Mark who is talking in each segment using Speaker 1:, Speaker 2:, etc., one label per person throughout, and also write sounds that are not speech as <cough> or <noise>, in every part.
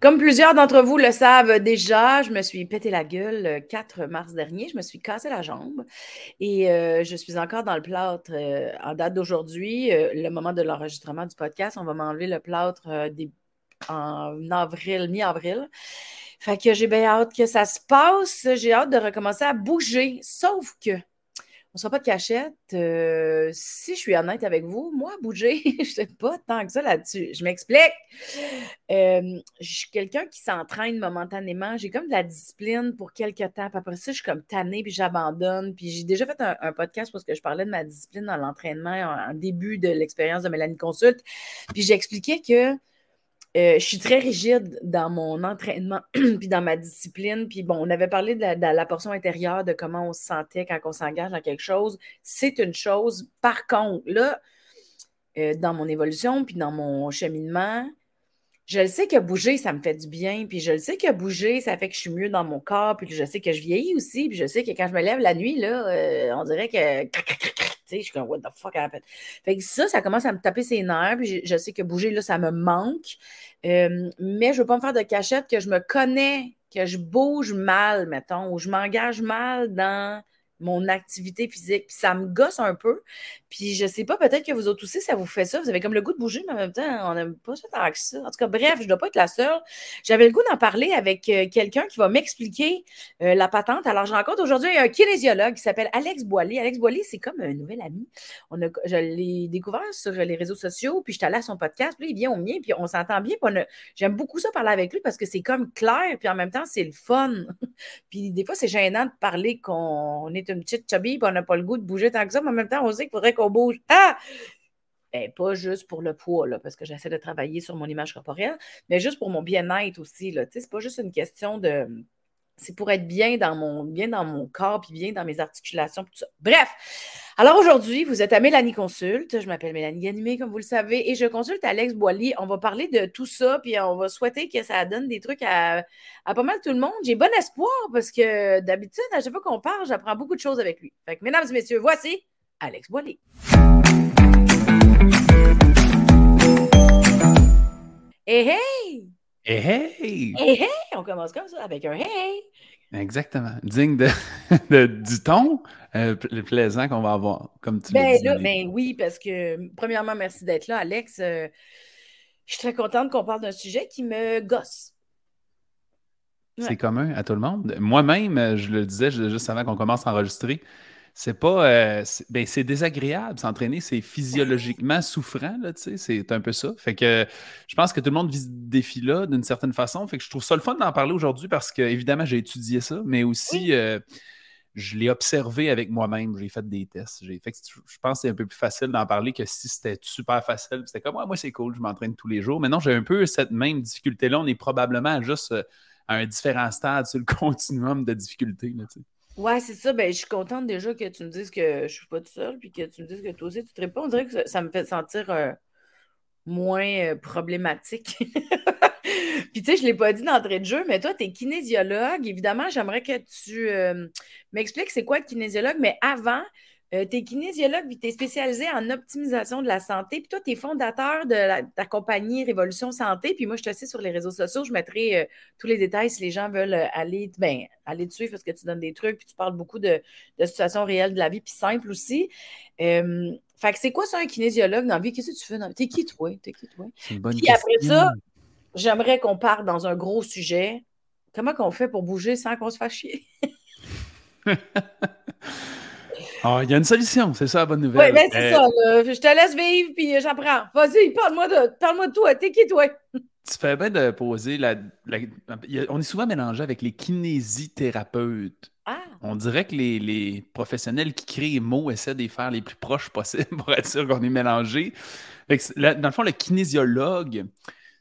Speaker 1: Comme plusieurs d'entre vous le savent déjà, je me suis pété la gueule le 4 mars dernier. Je me suis cassé la jambe et euh, je suis encore dans le plâtre euh, en date d'aujourd'hui. Euh, le moment de l'enregistrement du podcast, on va m'enlever le plâtre en avril, mi-avril. Fait que j'ai bien hâte que ça se passe. J'ai hâte de recommencer à bouger. Sauf que on ne sera pas de cachette. Euh, si je suis honnête avec vous, moi, bouger, <laughs> je ne sais pas tant que ça là-dessus. Je m'explique. Euh, je suis quelqu'un qui s'entraîne momentanément. J'ai comme de la discipline pour quelques temps. Puis après ça, je suis comme tannée, puis j'abandonne. Puis j'ai déjà fait un, podcast parce que je parlais de ma discipline dans l'entraînement en, début de l'expérience de Mélanie Consulte. Puis j'expliquais que euh, je suis très rigide dans mon entraînement <clears throat> puis dans ma discipline. Puis bon, on avait parlé de la, portion intérieure, de comment on se sentait quand on s'engage dans quelque chose. C'est une chose. Par contre, là, euh, dans mon évolution puis dans mon cheminement, je le sais que bouger, ça me fait du bien. Puis je le sais que bouger, ça fait que je suis mieux dans mon corps. Puis je sais que je vieillis aussi. Puis je sais que quand je me lève la nuit, là, euh, on dirait que je suis comme, what the fuck happened? Fait que ça, ça commence à me taper ses nerfs. Puis je, sais que bouger, là, ça me manque. Euh, mais je veux pas me faire de cachette que je me connais, que je bouge mal, mettons, ou je m'engage mal dans mon activité physique. Puis ça me gosse un peu. Puis je sais pas, peut-être que vous autres aussi, ça vous fait ça. Vous avez comme le goût de bouger, mais en même temps, on n'aime pas ça tant que ça. En tout cas, bref, je ne dois pas être la seule. J'avais le goût d'en parler avec euh, quelqu'un qui va m'expliquer euh, la patente. Alors, je rencontre aujourd'hui un kinésiologue qui s'appelle Alex Boilly. Alex Boilly, c'est comme un nouvel ami. Je l'ai découvert sur les réseaux sociaux, puis je suis allée à son podcast, puis il vient au mien, puis on s'entend bien. J'aime beaucoup ça parler avec lui parce que c'est comme clair, puis en même temps, c'est le fun. <laughs> puis des fois, c'est gênant de parler qu'on est une petite chubby, puis on n'a pas le goût de bouger tant que ça, mais en même temps, on sait qu'il faudrait qu'on bouge. Ah! Ben, pas juste pour le poids, là, parce que j'essaie de travailler sur mon image corporelle, mais juste pour mon bien-être aussi. Ce n'est pas juste une question de. C'est pour être bien dans mon, bien dans mon corps, puis bien dans mes articulations, tout ça. Bref, alors aujourd'hui, vous êtes à Mélanie Consulte. Je m'appelle Mélanie Ganimé, comme vous le savez, et je consulte Alex Boily. On va parler de tout ça, puis on va souhaiter que ça donne des trucs à, pas mal tout le monde. J'ai bon espoir parce que d'habitude, à chaque fois qu'on parle, j'apprends beaucoup de choses avec lui. Fait que, mesdames et messieurs, voici Alex Boily. Hey hey!
Speaker 2: Hey hey!
Speaker 1: Hey hey! On commence comme ça, avec un hey!
Speaker 2: Exactement. Digne de, <laughs> du ton euh, plaisant qu'on va avoir, comme tu
Speaker 1: ben, là, ben oui, parce que, premièrement, merci d'être là, Alex. Euh, je suis très contente qu'on parle d'un sujet qui me gosse.
Speaker 2: C'est commun à tout le monde. Moi-même, je le disais juste avant qu'on commence à enregistrer, c'est pas. Euh, ben, c'est désagréable. S'entraîner, c'est physiologiquement souffrant, là, tu sais. C'est un peu ça. Fait que je pense que tout le monde vit ce défi-là d'une certaine façon. Fait que je trouve ça le fun d'en parler aujourd'hui parce que, évidemment, j'ai étudié ça, mais aussi. Euh, je l'ai observé avec moi-même, j'ai fait des tests. Fait je pense que c'est un peu plus facile d'en parler que si c'était super facile. C'était comme, moi, c'est cool, je m'entraîne tous les jours. Mais non, j'ai un peu cette même difficulté-là. On est probablement juste euh, à un différent stade sur le <laughs> continuum de difficulté. Là,
Speaker 1: Ouais, c'est ça. Ben, je suis contente déjà que tu me dises que je suis pas toute seule, puis que tu me dises que toi aussi, tu te réponds. On dirait que ça, me fait sentir euh, moins euh, problématique. <laughs> puis tu sais, je l'ai pas dit d'entrée de jeu, mais toi, tu es kinésiologue. Évidemment, j'aimerais que tu euh, m'expliques c'est quoi être kinésiologue, mais avant, euh, tu es kinésiologue, puis tu es spécialisé en optimisation de la santé. Puis toi, tu es fondateur de la, ta compagnie Révolution Santé. Puis moi, je te sais sur les réseaux sociaux. Je mettrai euh, tous les détails si les gens veulent euh, aller, ben, aller te suivre parce que tu donnes des trucs. Puis tu parles beaucoup de, situations réelles de la vie, puis simple aussi. fait que c'est quoi ça, un kinésiologue dans la vie? Qu'est-ce que tu fais dans T'es qui, toi? T'es qui, toi? puis après ça, j'aimerais qu'on parte dans un gros sujet. Comment qu'on fait pour bouger sans qu'on se fasse chier? <laughs>
Speaker 2: Ah, il y a une solution, c'est ça la bonne nouvelle.
Speaker 1: Oui, mais c'est ça. Je te laisse vivre, puis j'apprends. Vas-y, parle-moi de, parle de toi. T'es qui, toi?
Speaker 2: Tu fais bien de poser la, On est souvent mélangé avec les kinésithérapeutes.
Speaker 1: Ah.
Speaker 2: On dirait que les, professionnels qui créent les mots essaient de les faire les plus proches possibles pour être sûr qu'on est mélangé. Dans le fond, le kinésiologue,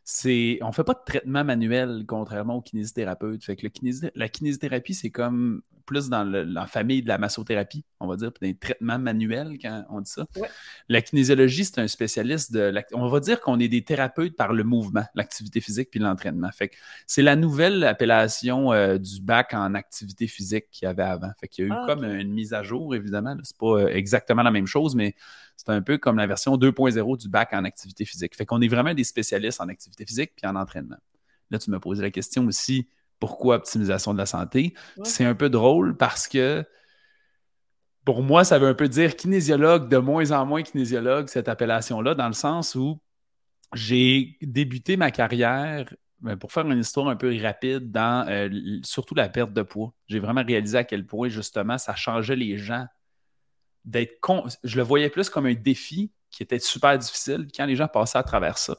Speaker 2: c'est on fait pas de traitement manuel contrairement au kinésithérapeute. Fait que le la kinésithérapie, c'est comme plus dans la famille de la massothérapie, on va dire, des traitements manuels quand on dit ça. La kinésiologie, c'est un spécialiste de on va dire qu'on est des thérapeutes par le mouvement, l'activité physique puis l'entraînement. Fait c'est la nouvelle appellation euh, du bac en activité physique qu'il y avait avant. Fait qu'il y a eu ah, comme une mise à jour, évidemment. C'est pas euh, exactement la même chose, mais c'est un peu comme la version 2.0 du bac en activité physique. Fait qu'on est vraiment des spécialistes en activité physique puis en entraînement. là, tu m'as posé la question aussi, pourquoi optimisation de la santé? C'est un peu drôle parce que pour moi, ça veut un peu dire kinésiologue, de moins en moins kinésiologue, cette appellation-là, dans le sens où j'ai débuté ma carrière ben, pour faire une histoire un peu rapide dans euh, surtout la perte de poids. J'ai vraiment réalisé à quel point, justement, ça changeait les gens d'être con... Je le voyais plus comme un défi qui était super difficile quand les gens passaient à travers ça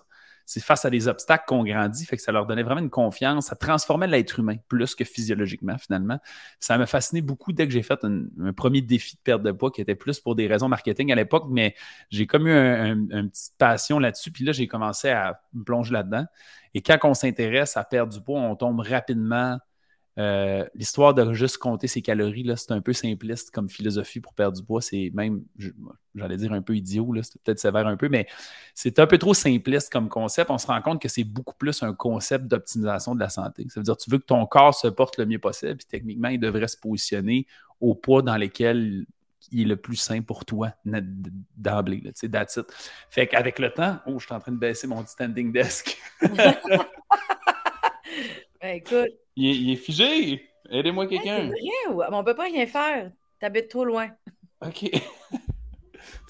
Speaker 2: c'est face à des obstacles qu'on grandit, fait que ça leur donnait vraiment une confiance, ça transformait l'être humain plus que physiologiquement finalement. Ça m'a fasciné beaucoup dès que j'ai fait un, premier défi de perte de poids qui était plus pour des raisons marketing à l'époque, mais j'ai comme eu une petite passion là-dessus, puis là j'ai commencé à me plonger là-dedans. Et quand on s'intéresse à perdre du poids, on tombe rapidement euh, l'histoire de juste compter ses calories, c'est un peu simpliste comme philosophie pour perdre du poids. C'est même, j'allais dire un peu idiot, c'est peut-être sévère un peu, mais c'est un peu trop simpliste comme concept. On se rend compte que c'est beaucoup plus un concept d'optimisation de la santé. Ça veut dire tu veux que ton corps se porte le mieux possible, puis techniquement, il devrait se positionner au poids dans lequel il est le plus sain pour toi d'emblée. That's it. Fait qu'avec le temps, oh, je suis en train de baisser mon standing desk. <laughs>
Speaker 1: ben, écoute,
Speaker 2: il est, figé. Aidez-moi quelqu'un.
Speaker 1: rien, mais on peut pas rien faire. T'habites trop loin.
Speaker 2: OK. <laughs> tu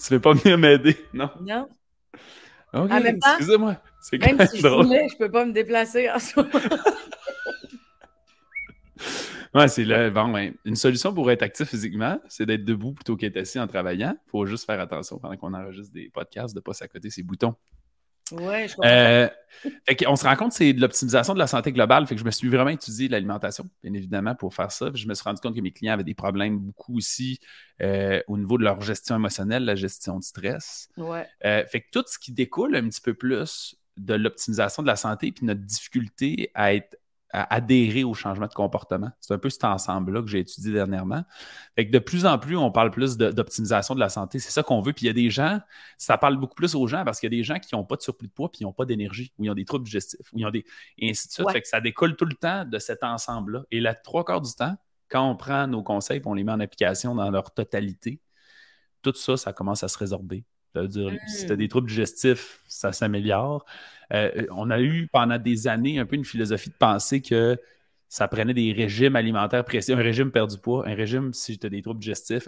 Speaker 2: veux pas venir m'aider, non?
Speaker 1: Non.
Speaker 2: OK, excusez-moi.
Speaker 1: C'est même si je voulais, je peux pas me déplacer en moment. <laughs>
Speaker 2: ouais, c'est là. Bon, une solution pour être actif physiquement, c'est d'être debout plutôt qu'être assis en travaillant. Il faut juste faire attention pendant qu'on enregistre des podcasts de ne pas s'accoter ses boutons.
Speaker 1: Oui, je euh,
Speaker 2: on se rend compte que c'est de l'optimisation de la santé globale. Fait que je me suis vraiment étudié l'alimentation, bien évidemment, pour faire ça. je me suis rendu compte que mes clients avaient des problèmes beaucoup aussi euh, au niveau de leur gestion émotionnelle, la gestion de stress.
Speaker 1: Ouais.
Speaker 2: Euh, fait que tout ce qui découle un petit peu plus de l'optimisation de la santé puis notre difficulté à être adhérer au changement de comportement. C'est un peu cet ensemble-là que j'ai étudié dernièrement. Fait que de plus en plus, on parle plus d'optimisation de, la santé. C'est ça qu'on veut. Puis il y a des gens, ça parle beaucoup plus aux gens parce qu'il y a des gens qui n'ont pas de surplus de poids puis ils n'ont pas d'énergie ou ils ont des troubles digestifs ou ils ont des. et ainsi de suite. Fait que ça décolle tout le temps de cet ensemble-là. Et la trois quarts du temps, quand on prend nos conseils et on les met en application dans leur totalité, tout ça, ça commence à se résorber. C'est-à-dire, si tu as des troubles digestifs, ça s'améliore. Euh, on a eu pendant des années un peu une philosophie de penser que ça prenait des régimes alimentaires précis, un régime perd du poids, un régime si tu as des troubles digestifs.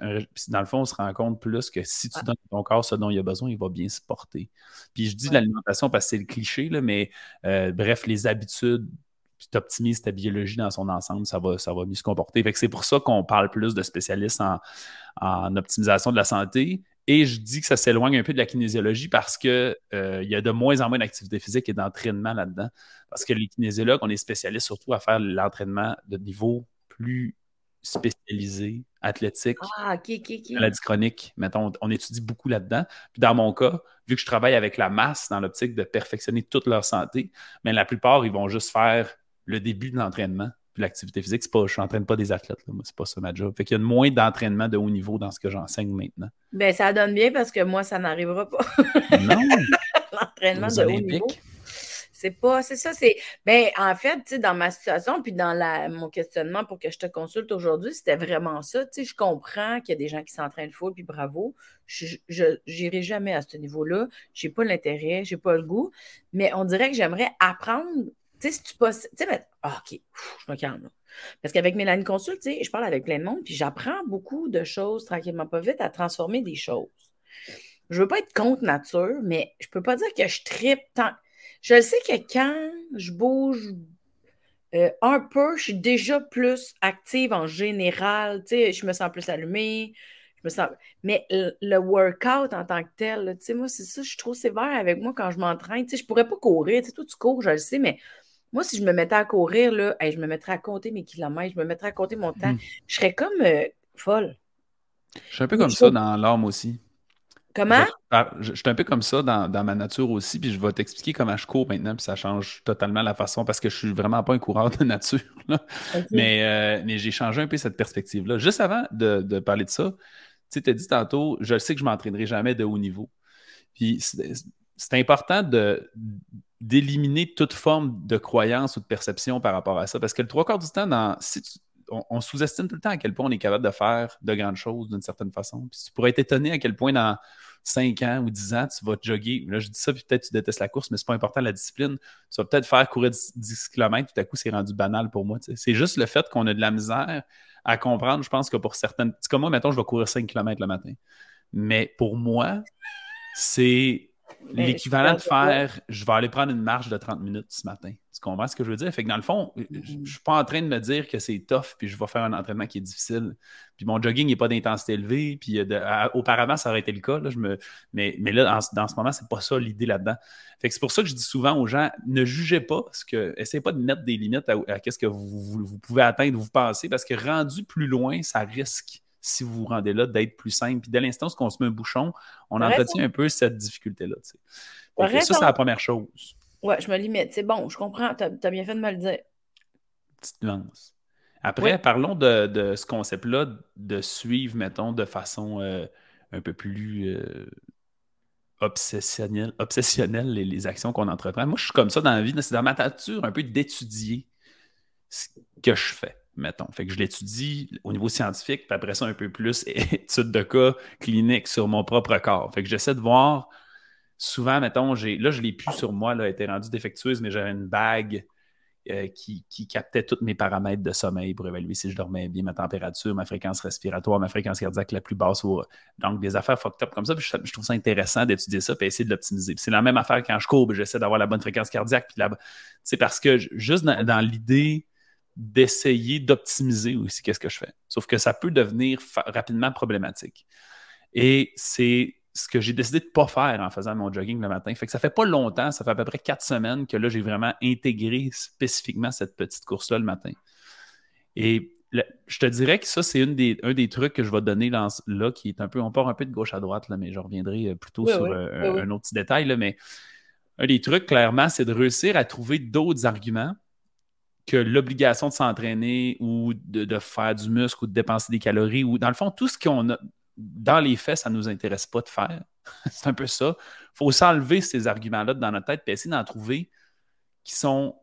Speaker 2: dans le fond, on se rend compte plus que si tu ah. donnes à ton corps ce dont il a besoin, il va bien se porter. Puis je dis l'alimentation parce que c'est le cliché, là, mais euh, bref, les habitudes, tu optimises ta biologie dans son ensemble, ça va, ça va mieux se comporter. c'est pour ça qu'on parle plus de spécialistes en, en optimisation de la santé et je dis que ça s'éloigne un peu de la kinésiologie parce qu'il euh, y a de moins en moins d'activité physique et d'entraînement là-dedans. Parce que les kinésiologues, on est spécialistes surtout à faire l'entraînement de niveau plus spécialisé, athlétique,
Speaker 1: ah,
Speaker 2: maladie chronique. Mettons, on, étudie beaucoup là-dedans. Puis dans mon cas, vu que je travaille avec la masse dans l'optique de perfectionner toute leur santé, mais la plupart, ils vont juste faire le début de l'entraînement puis l'activité physique, c'est pas, je n'entraîne pas des athlètes, là, c'est pas ça ma job. Fait qu'il y a moins d'entraînement de haut niveau dans ce que j'enseigne maintenant.
Speaker 1: Ben, ça donne bien parce que moi, ça n'arrivera pas.
Speaker 2: non! <laughs>
Speaker 1: L'entraînement de haut niveau. C'est pas, c'est ça, c'est. Ben, en fait, tu sais, dans ma situation, puis dans la, mon questionnement pour que je te consulte aujourd'hui, c'était vraiment ça. Tu sais, je comprends qu'il y a des gens qui s'entraînent full, puis bravo. Je n'irai jamais à ce niveau-là. J'ai pas l'intérêt, j'ai pas le goût. Mais on dirait que j'aimerais apprendre sais, si tu passes. Tu sais, ah, OK, je me calme là. Parce qu'avec Mélanie Consul, tu sais, je parle avec plein de monde, puis j'apprends beaucoup de choses tranquillement, pas vite, à transformer des choses. Je veux pas être contre nature, mais je peux pas dire que je tripe tant. Je sais que quand je bouge euh, un peu, je suis déjà plus active en général. Je me sens plus allumée. Je me sens... Mais le, workout en tant que tel, tu sais, moi, c'est ça, je suis trop sévère avec moi quand je m'entraîne. Je pourrais pas courir. Toi, tu cours, je le sais, mais moi, si je me mettais à courir, là, je me mettrais à compter mes kilomètres, je me mettrais à compter mon temps. Hmm. Je serais comme euh, folle.
Speaker 2: Je suis un peu comme ça dans l'âme aussi.
Speaker 1: Comment?
Speaker 2: Je, suis un peu comme ça dans, ma nature aussi, puis je vais t'expliquer comment je cours maintenant, puis ça change totalement la façon parce que je suis vraiment pas un coureur de <laughs> nature. Mais, euh, mais j'ai changé un peu cette perspective-là. Juste avant de, parler de ça, tu sais, as dit tantôt, je sais que je m'entraînerai jamais de haut niveau. Puis c'est important de, d'éliminer toute forme de croyance ou de perception par rapport à ça. Parce que le trois quarts du temps, on, sous-estime tout le temps à quel point on est capable de faire de grandes choses d'une certaine façon. Puis tu pourrais être étonné à quel point dans 5 ans ou 10 ans, tu vas jogger. Là, je dis ça, puis peut-être tu détestes la course, mais c'est pas important la discipline. Tu vas peut-être faire courir 10, km, tout à coup, c'est rendu banal pour moi. C'est juste le fait qu'on a de la misère à comprendre. Je pense que pour certaines. Comme moi, mettons, je vais courir 5 km le matin. Mais pour moi, c'est l'équivalent de faire je vais aller prendre une marche de 30 minutes ce matin. Tu comprends ce que je veux dire? Fait que dans le fond, je ne mm-hmm. suis pas en train de me dire que c'est tough puis je vais faire un entraînement qui est difficile. Puis mon jogging n'est pas d'intensité élevée. Puis euh, auparavant, ça aurait été le cas. Là, je me, mais, mais là, dans ce moment, c'est pas ça l'idée là-dedans. Fait que c'est pour ça que je dis souvent aux gens, ne jugez pas, parce que essayez pas de mettre des limites à, à ce que vous, vous, pouvez atteindre, vous pensez, parce que rendu plus loin, ça risque si vous vous rendez là, d'être plus simple. Puis dès l'instant où on se met un bouchon, on entretient un peu cette difficulté-là. Ça, c'est la première chose.
Speaker 1: Ouais, je me limite. C'est bon, je comprends. Tu as, bien fait de me le dire.
Speaker 2: Petite nuance. Après, parlons de, ce concept-là de suivre, mettons, de façon euh, un peu plus euh, obsessionnelle, obsessionnelle les, actions qu'on entreprend. Moi, je suis comme ça dans la vie. C'est dans ma nature un peu d'étudier ce que je fais mettons. Fait que je l'étudie au niveau scientifique, puis après ça, un peu plus <laughs> étude de cas clinique sur mon propre corps. Fait que j'essaie de voir, souvent, mettons, là, je l'ai plus sur moi, là, était rendue défectueuse, mais j'avais une bague euh, qui, captait tous mes paramètres de sommeil pour évaluer si je dormais bien, ma température, ma fréquence respiratoire, ma fréquence cardiaque la plus basse. Donc, des affaires fucked up comme ça. Je, trouve ça intéressant d'étudier ça et essayer de l'optimiser. C'est la même affaire quand je cours, j'essaie d'avoir la bonne fréquence cardiaque. Puis c'est parce que juste dans l'idée d'essayer d'optimiser aussi qu'est-ce que je fais. Sauf que ça peut devenir rapidement problématique. Et c'est ce que j'ai décidé de ne pas faire en faisant mon jogging le matin. Fait que ça fait pas longtemps, ça fait à peu près quatre semaines que là, j'ai vraiment intégré spécifiquement cette petite course-là le matin. Et je te dirais que ça, c'est un des trucs que je vais donner là, qui est un peu, on part un peu de gauche à droite, là, mais je reviendrai euh, plutôt sur euh, un, autre petit détail. Là, mais un des trucs, clairement, c'est de réussir à trouver d'autres arguments que l'obligation de s'entraîner ou de, faire du muscle ou de dépenser des calories ou dans le fond, tout ce qu'on a dans les faits, ça ne nous intéresse pas de faire. <laughs> c'est un peu ça. Il faut s'enlever ces arguments-là dans notre tête et essayer d'en trouver qui sont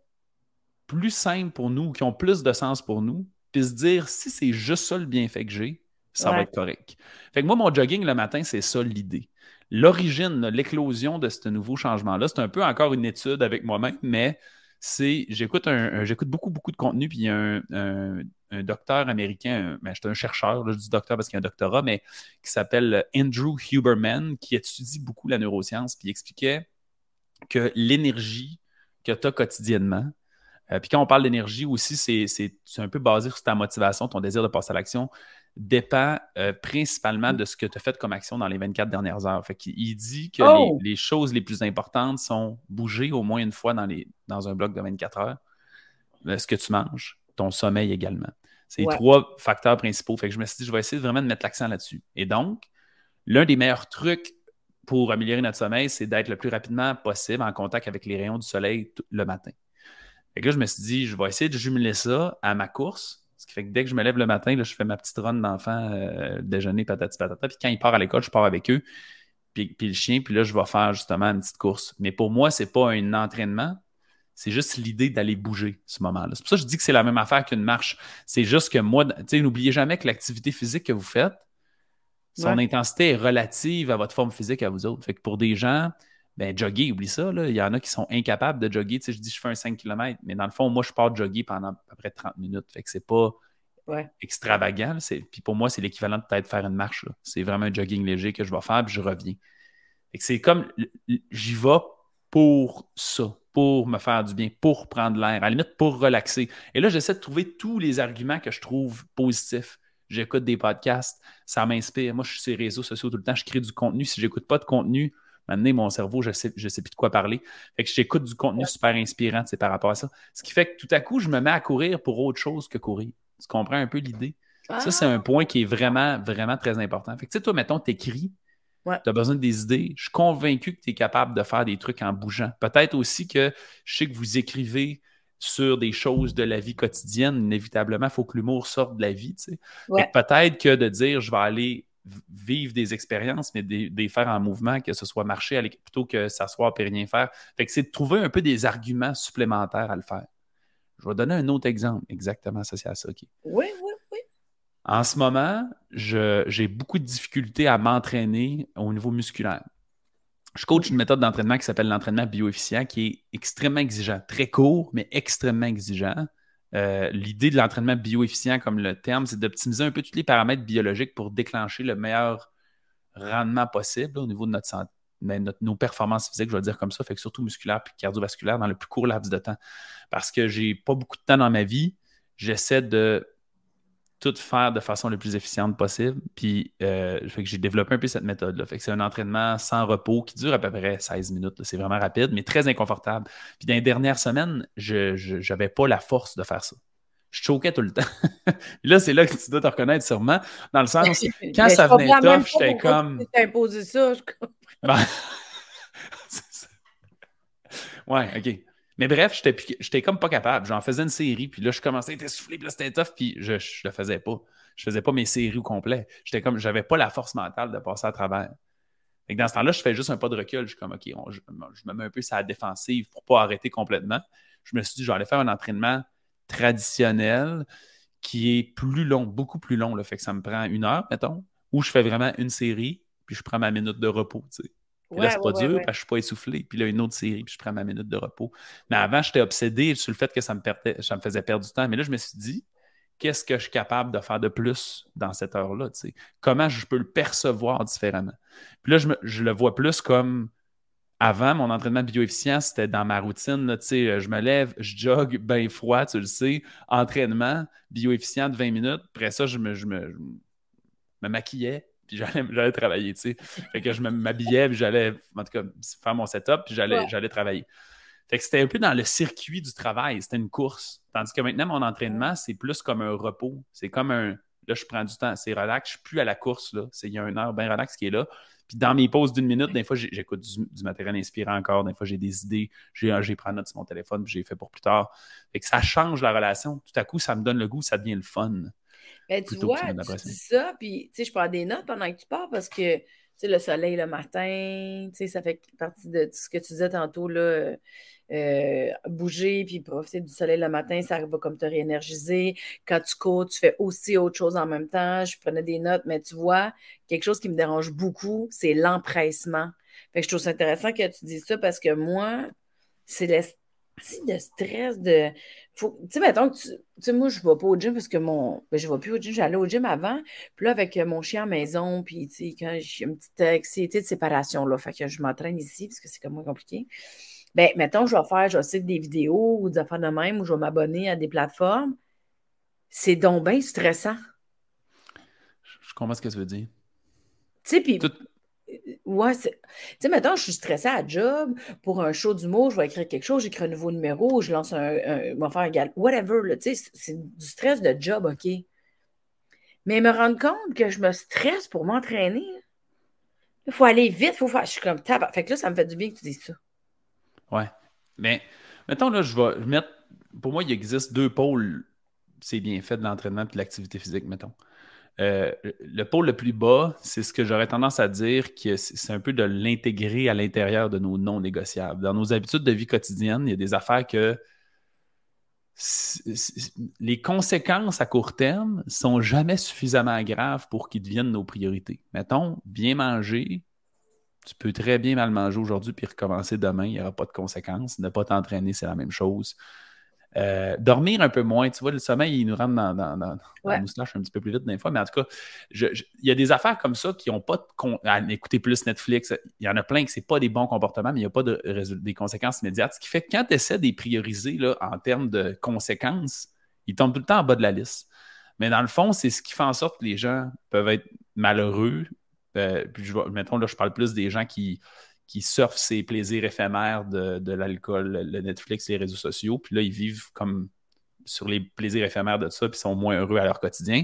Speaker 2: plus simples pour nous, qui ont plus de sens pour nous, puis se dire si c'est juste ça le bienfait que j'ai, ça va être correct. Fait que moi, mon jogging le matin, c'est ça l'idée. L'origine, l'éclosion de ce nouveau changement-là, c'est un peu encore une étude avec moi-même, mais c'est j'écoute un, j'écoute beaucoup, beaucoup de contenu, puis il y a un, docteur américain, ben, je suis un chercheur, je dis docteur parce qu'il a un doctorat, mais qui s'appelle Andrew Huberman, qui étudie beaucoup la neuroscience, puis il expliquait que l'énergie que tu as quotidiennement, euh, puis quand on parle d'énergie aussi, c'est un peu basé sur ta motivation, ton désir de passer à l'action dépend euh, principalement de ce que tu as fait comme action dans les 24 dernières heures. Fait il, dit que oh! les, choses les plus importantes sont bouger au moins une fois dans, les, dans un bloc de 24 heures, euh, ce que tu manges, ton sommeil également. C'est les trois facteurs principaux. Fait que je me suis dit, je vais essayer vraiment de mettre l'accent là-dessus. Et donc, l'un des meilleurs trucs pour améliorer notre sommeil, c'est d'être le plus rapidement possible en contact avec les rayons du soleil le matin. Fait que là, je me suis dit, je vais essayer de jumeler ça à ma course ce qui fait que dès que je me lève le matin, là, je fais ma petite run d'enfant, euh, déjeuner, patati patata. Puis quand il part à l'école, je pars avec eux. Puis, le chien, puis là, je vais faire justement une petite course. Mais pour moi, c'est pas un entraînement. C'est juste l'idée d'aller bouger ce moment-là. C'est pour ça que je dis que c'est la même affaire qu'une marche. C'est juste que moi, tu sais, n'oubliez jamais que l'activité physique que vous faites, son intensité est relative à votre forme physique à vous autres. Fait que pour des gens, ben, jogger, oublie ça. Là. Il y en a qui sont incapables de jogger. Tu sais, je dis, je fais un 5 km, mais dans le fond, moi, je pars jogger pendant à peu près 30 minutes. Fait que c'est pas extravagant. Puis pour moi, c'est l'équivalent de peut-être faire une marche. C'est vraiment un jogging léger que je vais faire, puis je reviens. c'est comme, j'y vais pour ça, pour me faire du bien, pour prendre l'air, à la limite pour relaxer. Et là, j'essaie de trouver tous les arguments que je trouve positifs. J'écoute des podcasts, ça m'inspire. Moi, je suis sur les réseaux sociaux tout le temps, je crée du contenu. Si j'écoute pas de contenu, Maintenant, mon cerveau, je ne sais, je sais plus de quoi parler. Fait que j'écoute du contenu super inspirant par rapport à ça. Ce qui fait que tout à coup, je me mets à courir pour autre chose que courir. Tu comprends un peu l'idée? Ça, c'est un ah! point qui est vraiment, vraiment très important. Fait que, tu sais, toi, mettons, tu écris, tu as besoin des idées. Je suis convaincu que tu es capable de faire des trucs en bougeant. Peut-être aussi que je sais que vous écrivez sur des choses de la vie quotidienne. Inévitablement, il faut que l'humour sorte de la vie. Tu sais. Peut-être que de dire je vais aller vivre des expériences, mais des, faire en mouvement, que ce soit marcher plutôt que s'asseoir et rien faire. Fait que c'est de trouver un peu des arguments supplémentaires à le faire. Je vais donner un autre exemple exactement associé à ça.
Speaker 1: Oui, oui, oui.
Speaker 2: En ce moment, j'ai beaucoup de difficultés à m'entraîner au niveau musculaire. Je coach une méthode d'entraînement qui s'appelle l'entraînement bioefficient, qui est extrêmement exigeant, très court, mais extrêmement exigeant. Euh, l'idée de l'entraînement bioefficient, comme le terme, c'est d'optimiser un peu tous les paramètres biologiques pour déclencher le meilleur rendement possible au niveau de notre santé, ben, nos performances physiques, je vais dire comme ça, fait que surtout musculaire et cardiovasculaire dans le plus court laps de temps. Parce que j'ai pas beaucoup de temps dans ma vie, j'essaie de tout faire de façon la plus efficiente possible. Puis, euh, fait que j'ai développé un peu cette méthode-là. Fait que c'est un entraînement sans repos qui dure à peu près 16 minutes. C'est vraiment rapide, mais très inconfortable. Puis, dans les dernières semaines, je n'avais pas la force de faire ça. Je choquais tout le temps. <laughs> là, c'est là que tu dois te reconnaître sûrement, dans le sens, <laughs> quand ça venait tough, j'étais comme.
Speaker 1: Tu imposé ça, je comprends. Ben... <laughs>
Speaker 2: ouais, OK. Mais bref, j'étais comme pas capable. J'en faisais une série, puis là, je commençais à être essoufflé, puis là, c'était tough, puis je, le faisais pas. Je faisais pas mes séries au complet. J'étais comme, j'avais pas la force mentale de passer à travers. Et dans ce temps-là, je fais juste un pas de recul. Je suis comme, OK, je, me mets un peu sur la défensive pour pas arrêter complètement. Je me suis dit, je vais aller faire un entraînement traditionnel qui est plus long, beaucoup plus long. Là, fait que ça me prend une heure, mettons, où je fais vraiment une série, puis je prends ma minute de repos. Là, c'est pas dur parce que je suis pas essoufflé. Puis là, une autre série, puis je prends ma minute de repos. Mais avant, j'étais obsédé sur le fait que ça me, ça me faisait perdre du temps. Mais là, je me suis dit, qu'est-ce que je suis capable de faire de plus dans cette heure-là? Comment je peux le percevoir différemment? Puis là, je, le vois plus comme avant, mon entraînement bioefficient, c'était dans ma routine. je me lève, je jogue bien froid, tu le sais. Entraînement bioefficient de 20 minutes. Après ça, je me, je me maquillais, puis j'allais travailler, tu sais. Fait que je m'habillais, puis j'allais, en tout cas, faire mon setup, puis j'allais j'allais travailler. Fait que c'était un peu dans le circuit du travail, c'était une course. Tandis que maintenant, mon entraînement, c'est plus comme un repos. C'est comme un, là, je prends du temps, c'est relax, je suis plus à la course, là. Il y a une heure bien relax qui est là. Puis dans mes pauses d'une minute, des fois, j'écoute du, matériel inspirant encore, des fois, j'ai des idées, j'ai pris note sur mon téléphone, puis j'ai fait pour plus tard. Fait que ça change la relation. Tout à coup, ça me donne le goût, ça devient le fun.
Speaker 1: Ben, tu vois, tu dis ça, puis je prends des notes pendant que tu pars parce que le soleil le matin, ça fait partie de ce que tu disais tantôt, là, euh, bouger puis profiter du soleil le matin, ça va comme te réénergiser. Quand tu cours, tu fais aussi autre chose en même temps. Je prenais des notes, mais tu vois, quelque chose qui me dérange beaucoup, c'est l'empressement. Fait que je trouve ça intéressant que tu dises ça parce que moi, c'est de stress, de. Tu sais, mettons que tu. sais, moi, je ne vais pas au gym parce que mon. Ben, je ne vais plus au gym. J'allais au gym avant. Puis là, avec euh, mon chien à maison, puis, tu sais, quand j'ai une petite anxiété de séparation, là, fait que je m'entraîne ici parce que c'est comme moins compliqué. Ben, mettons, je vais faire, je vais essayer des vidéos ou des affaires de même, ou je vais m'abonner à des plateformes. C'est donc bien stressant.
Speaker 2: Je comprends ce que tu veux dire.
Speaker 1: Tu sais, puis. Ouais, tu sais, maintenant, je suis stressée à job pour un show d'humour, je vais écrire quelque chose, j'écris un nouveau numéro, je lance un, un vais faire un gal, whatever, tu sais, c'est du stress de job, OK? Mais me rendre compte que je me stresse pour m'entraîner, il faut aller vite, faut faire. Je suis comme tabac. Fait que là, ça me fait du bien que tu dises ça.
Speaker 2: Ouais. Mais mettons, là, je vais mettre. Pour moi, il existe deux pôles, c'est bien fait de l'entraînement et de l'activité physique, mettons. Euh, le pôle le plus bas, c'est ce que j'aurais tendance à dire que c'est un peu de l'intégrer à l'intérieur de nos non négociables. Dans nos habitudes de vie quotidienne, il y a des affaires que les conséquences à court terme sont jamais suffisamment graves pour qu'ils deviennent nos priorités. Mettons, bien manger, tu peux très bien mal manger aujourd'hui puis recommencer demain, il n'y aura pas de conséquences. Ne pas t'entraîner, c'est la même chose. Euh, dormir un peu moins, tu vois, le sommeil, il nous rentre dans, dans, la moustache un petit peu plus vite des fois, mais en tout cas, il y a des affaires comme ça qui n'ont pas de à écouter plus Netflix. Il y en a plein que ce pas des bons comportements, mais il n'y a pas de, des conséquences immédiates. Ce qui fait que quand tu essaies de les prioriser là, en termes de conséquences, ils tombent tout le temps en bas de la liste. Mais dans le fond, c'est ce qui fait en sorte que les gens peuvent être malheureux. Euh, puis je, mettons, là, je parle plus des gens qui qui surfent ces plaisirs éphémères de, l'alcool, le Netflix, les réseaux sociaux. Puis là, ils vivent comme sur les plaisirs éphémères de ça, puis sont moins heureux à leur quotidien.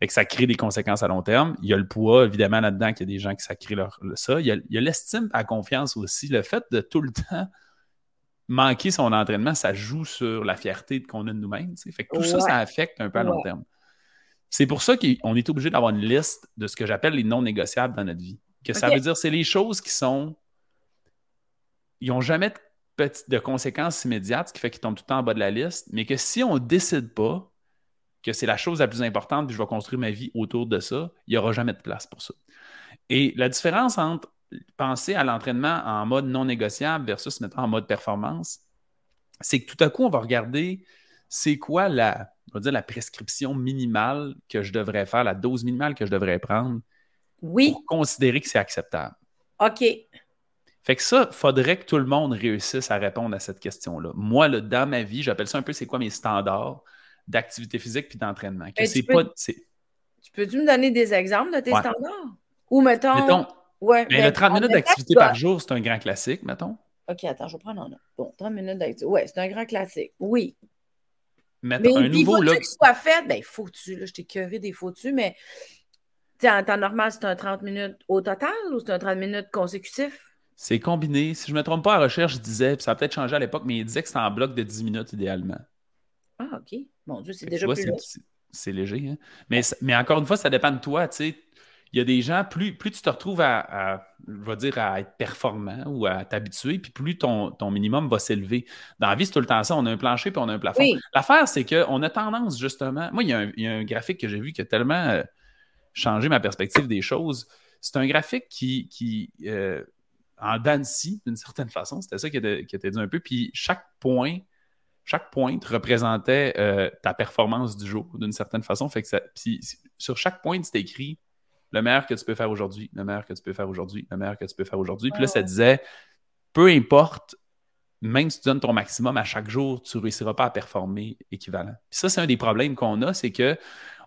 Speaker 2: Et que ça crée des conséquences à long terme. Il y a le poids, évidemment, là-dedans, qu'il y a des gens qui ça crée leur, ça. Il y a l'estime à confiance aussi. Le fait de tout le temps manquer son entraînement, ça joue sur la fierté qu'on a de nous-mêmes. Fait que tout ça, ça affecte un peu à long terme. C'est pour ça qu'on est obligé d'avoir une liste de ce que j'appelle les non négociables dans notre vie. Que ça veut dire, c'est les choses qui sont ils n'ont jamais de, conséquences immédiates, ce qui fait qu'ils tombent tout le temps en bas de la liste, mais que si on ne décide pas que c'est la chose la plus importante, puis je vais construire ma vie autour de ça, il n'y aura jamais de place pour ça. Et la différence entre penser à l'entraînement en mode non négociable versus maintenant en mode performance, c'est que tout à coup, on va regarder c'est quoi la, dire, la prescription minimale que je devrais faire, la dose minimale que je devrais prendre
Speaker 1: oui.
Speaker 2: pour considérer que c'est acceptable.
Speaker 1: OK.
Speaker 2: Fait que ça, il faudrait que tout le monde réussisse à répondre à cette question-là. Moi, là, dans ma vie, j'appelle ça un peu c'est quoi mes standards d'activité physique puis d'entraînement?
Speaker 1: Ben, tu peux- Tu peux-tu me donner des exemples de tes
Speaker 2: Ouais.
Speaker 1: standards? Ou mettons.
Speaker 2: Mettons,
Speaker 1: ouais,
Speaker 2: mais
Speaker 1: ben,
Speaker 2: le 30
Speaker 1: on
Speaker 2: minutes d'activité par jour, c'est un grand classique, mettons.
Speaker 1: OK, attends, je vais prendre en note. Bon, 30 minutes d'activité. Ouais, c'est un grand classique. Oui.
Speaker 2: Mettons
Speaker 1: Mais
Speaker 2: un
Speaker 1: puis,
Speaker 2: nouveau
Speaker 1: faut-tu
Speaker 2: là.
Speaker 1: soit fait? Ben, faut-tu, là, je t'ai curé des faut-tu, mais en temps normal, c'est un 30 minutes au total ou c'est un 30 minutes consécutif?
Speaker 2: C'est combiné. Si je ne me trompe pas, à recherche, je disais, puis ça a peut-être changé à l'époque, mais il disait que c'était en bloc de 10 minutes idéalement.
Speaker 1: Ah, OK. Mon Dieu, c'est déjà
Speaker 2: vois,
Speaker 1: plus
Speaker 2: c'est-
Speaker 1: long.
Speaker 2: c'est- C'est léger. hein. Mais, encore une fois, ça dépend de toi. tu sais. Il y a des gens, plus, plus tu te retrouves à, à, je vais dire, à être performant ou à t'habituer, puis plus ton, ton minimum va s'élever. Dans la vie, c'est tout le temps ça. On a un plancher puis on a un plafond.
Speaker 1: Oui.
Speaker 2: L'affaire, c'est qu'on a tendance, justement. Moi, il y, a un, il y a un graphique que j'ai vu qui a tellement euh, changé ma perspective des choses. C'est un graphique qui, qui euh, en Dancy, d'une certaine façon, c'était ça qui était, qui était dit un peu. Puis chaque point, chaque pointe représentait euh, ta performance du jour, d'une certaine façon. Fait que ça, puis sur chaque pointe, c'était écrit le meilleur que tu peux faire aujourd'hui, le meilleur que tu peux faire aujourd'hui, le meilleur que tu peux faire aujourd'hui. Puis là, ça disait peu importe, même si tu donnes ton maximum à chaque jour, tu ne réussiras pas à performer équivalent. Puis ça, c'est un des problèmes qu'on a, c'est que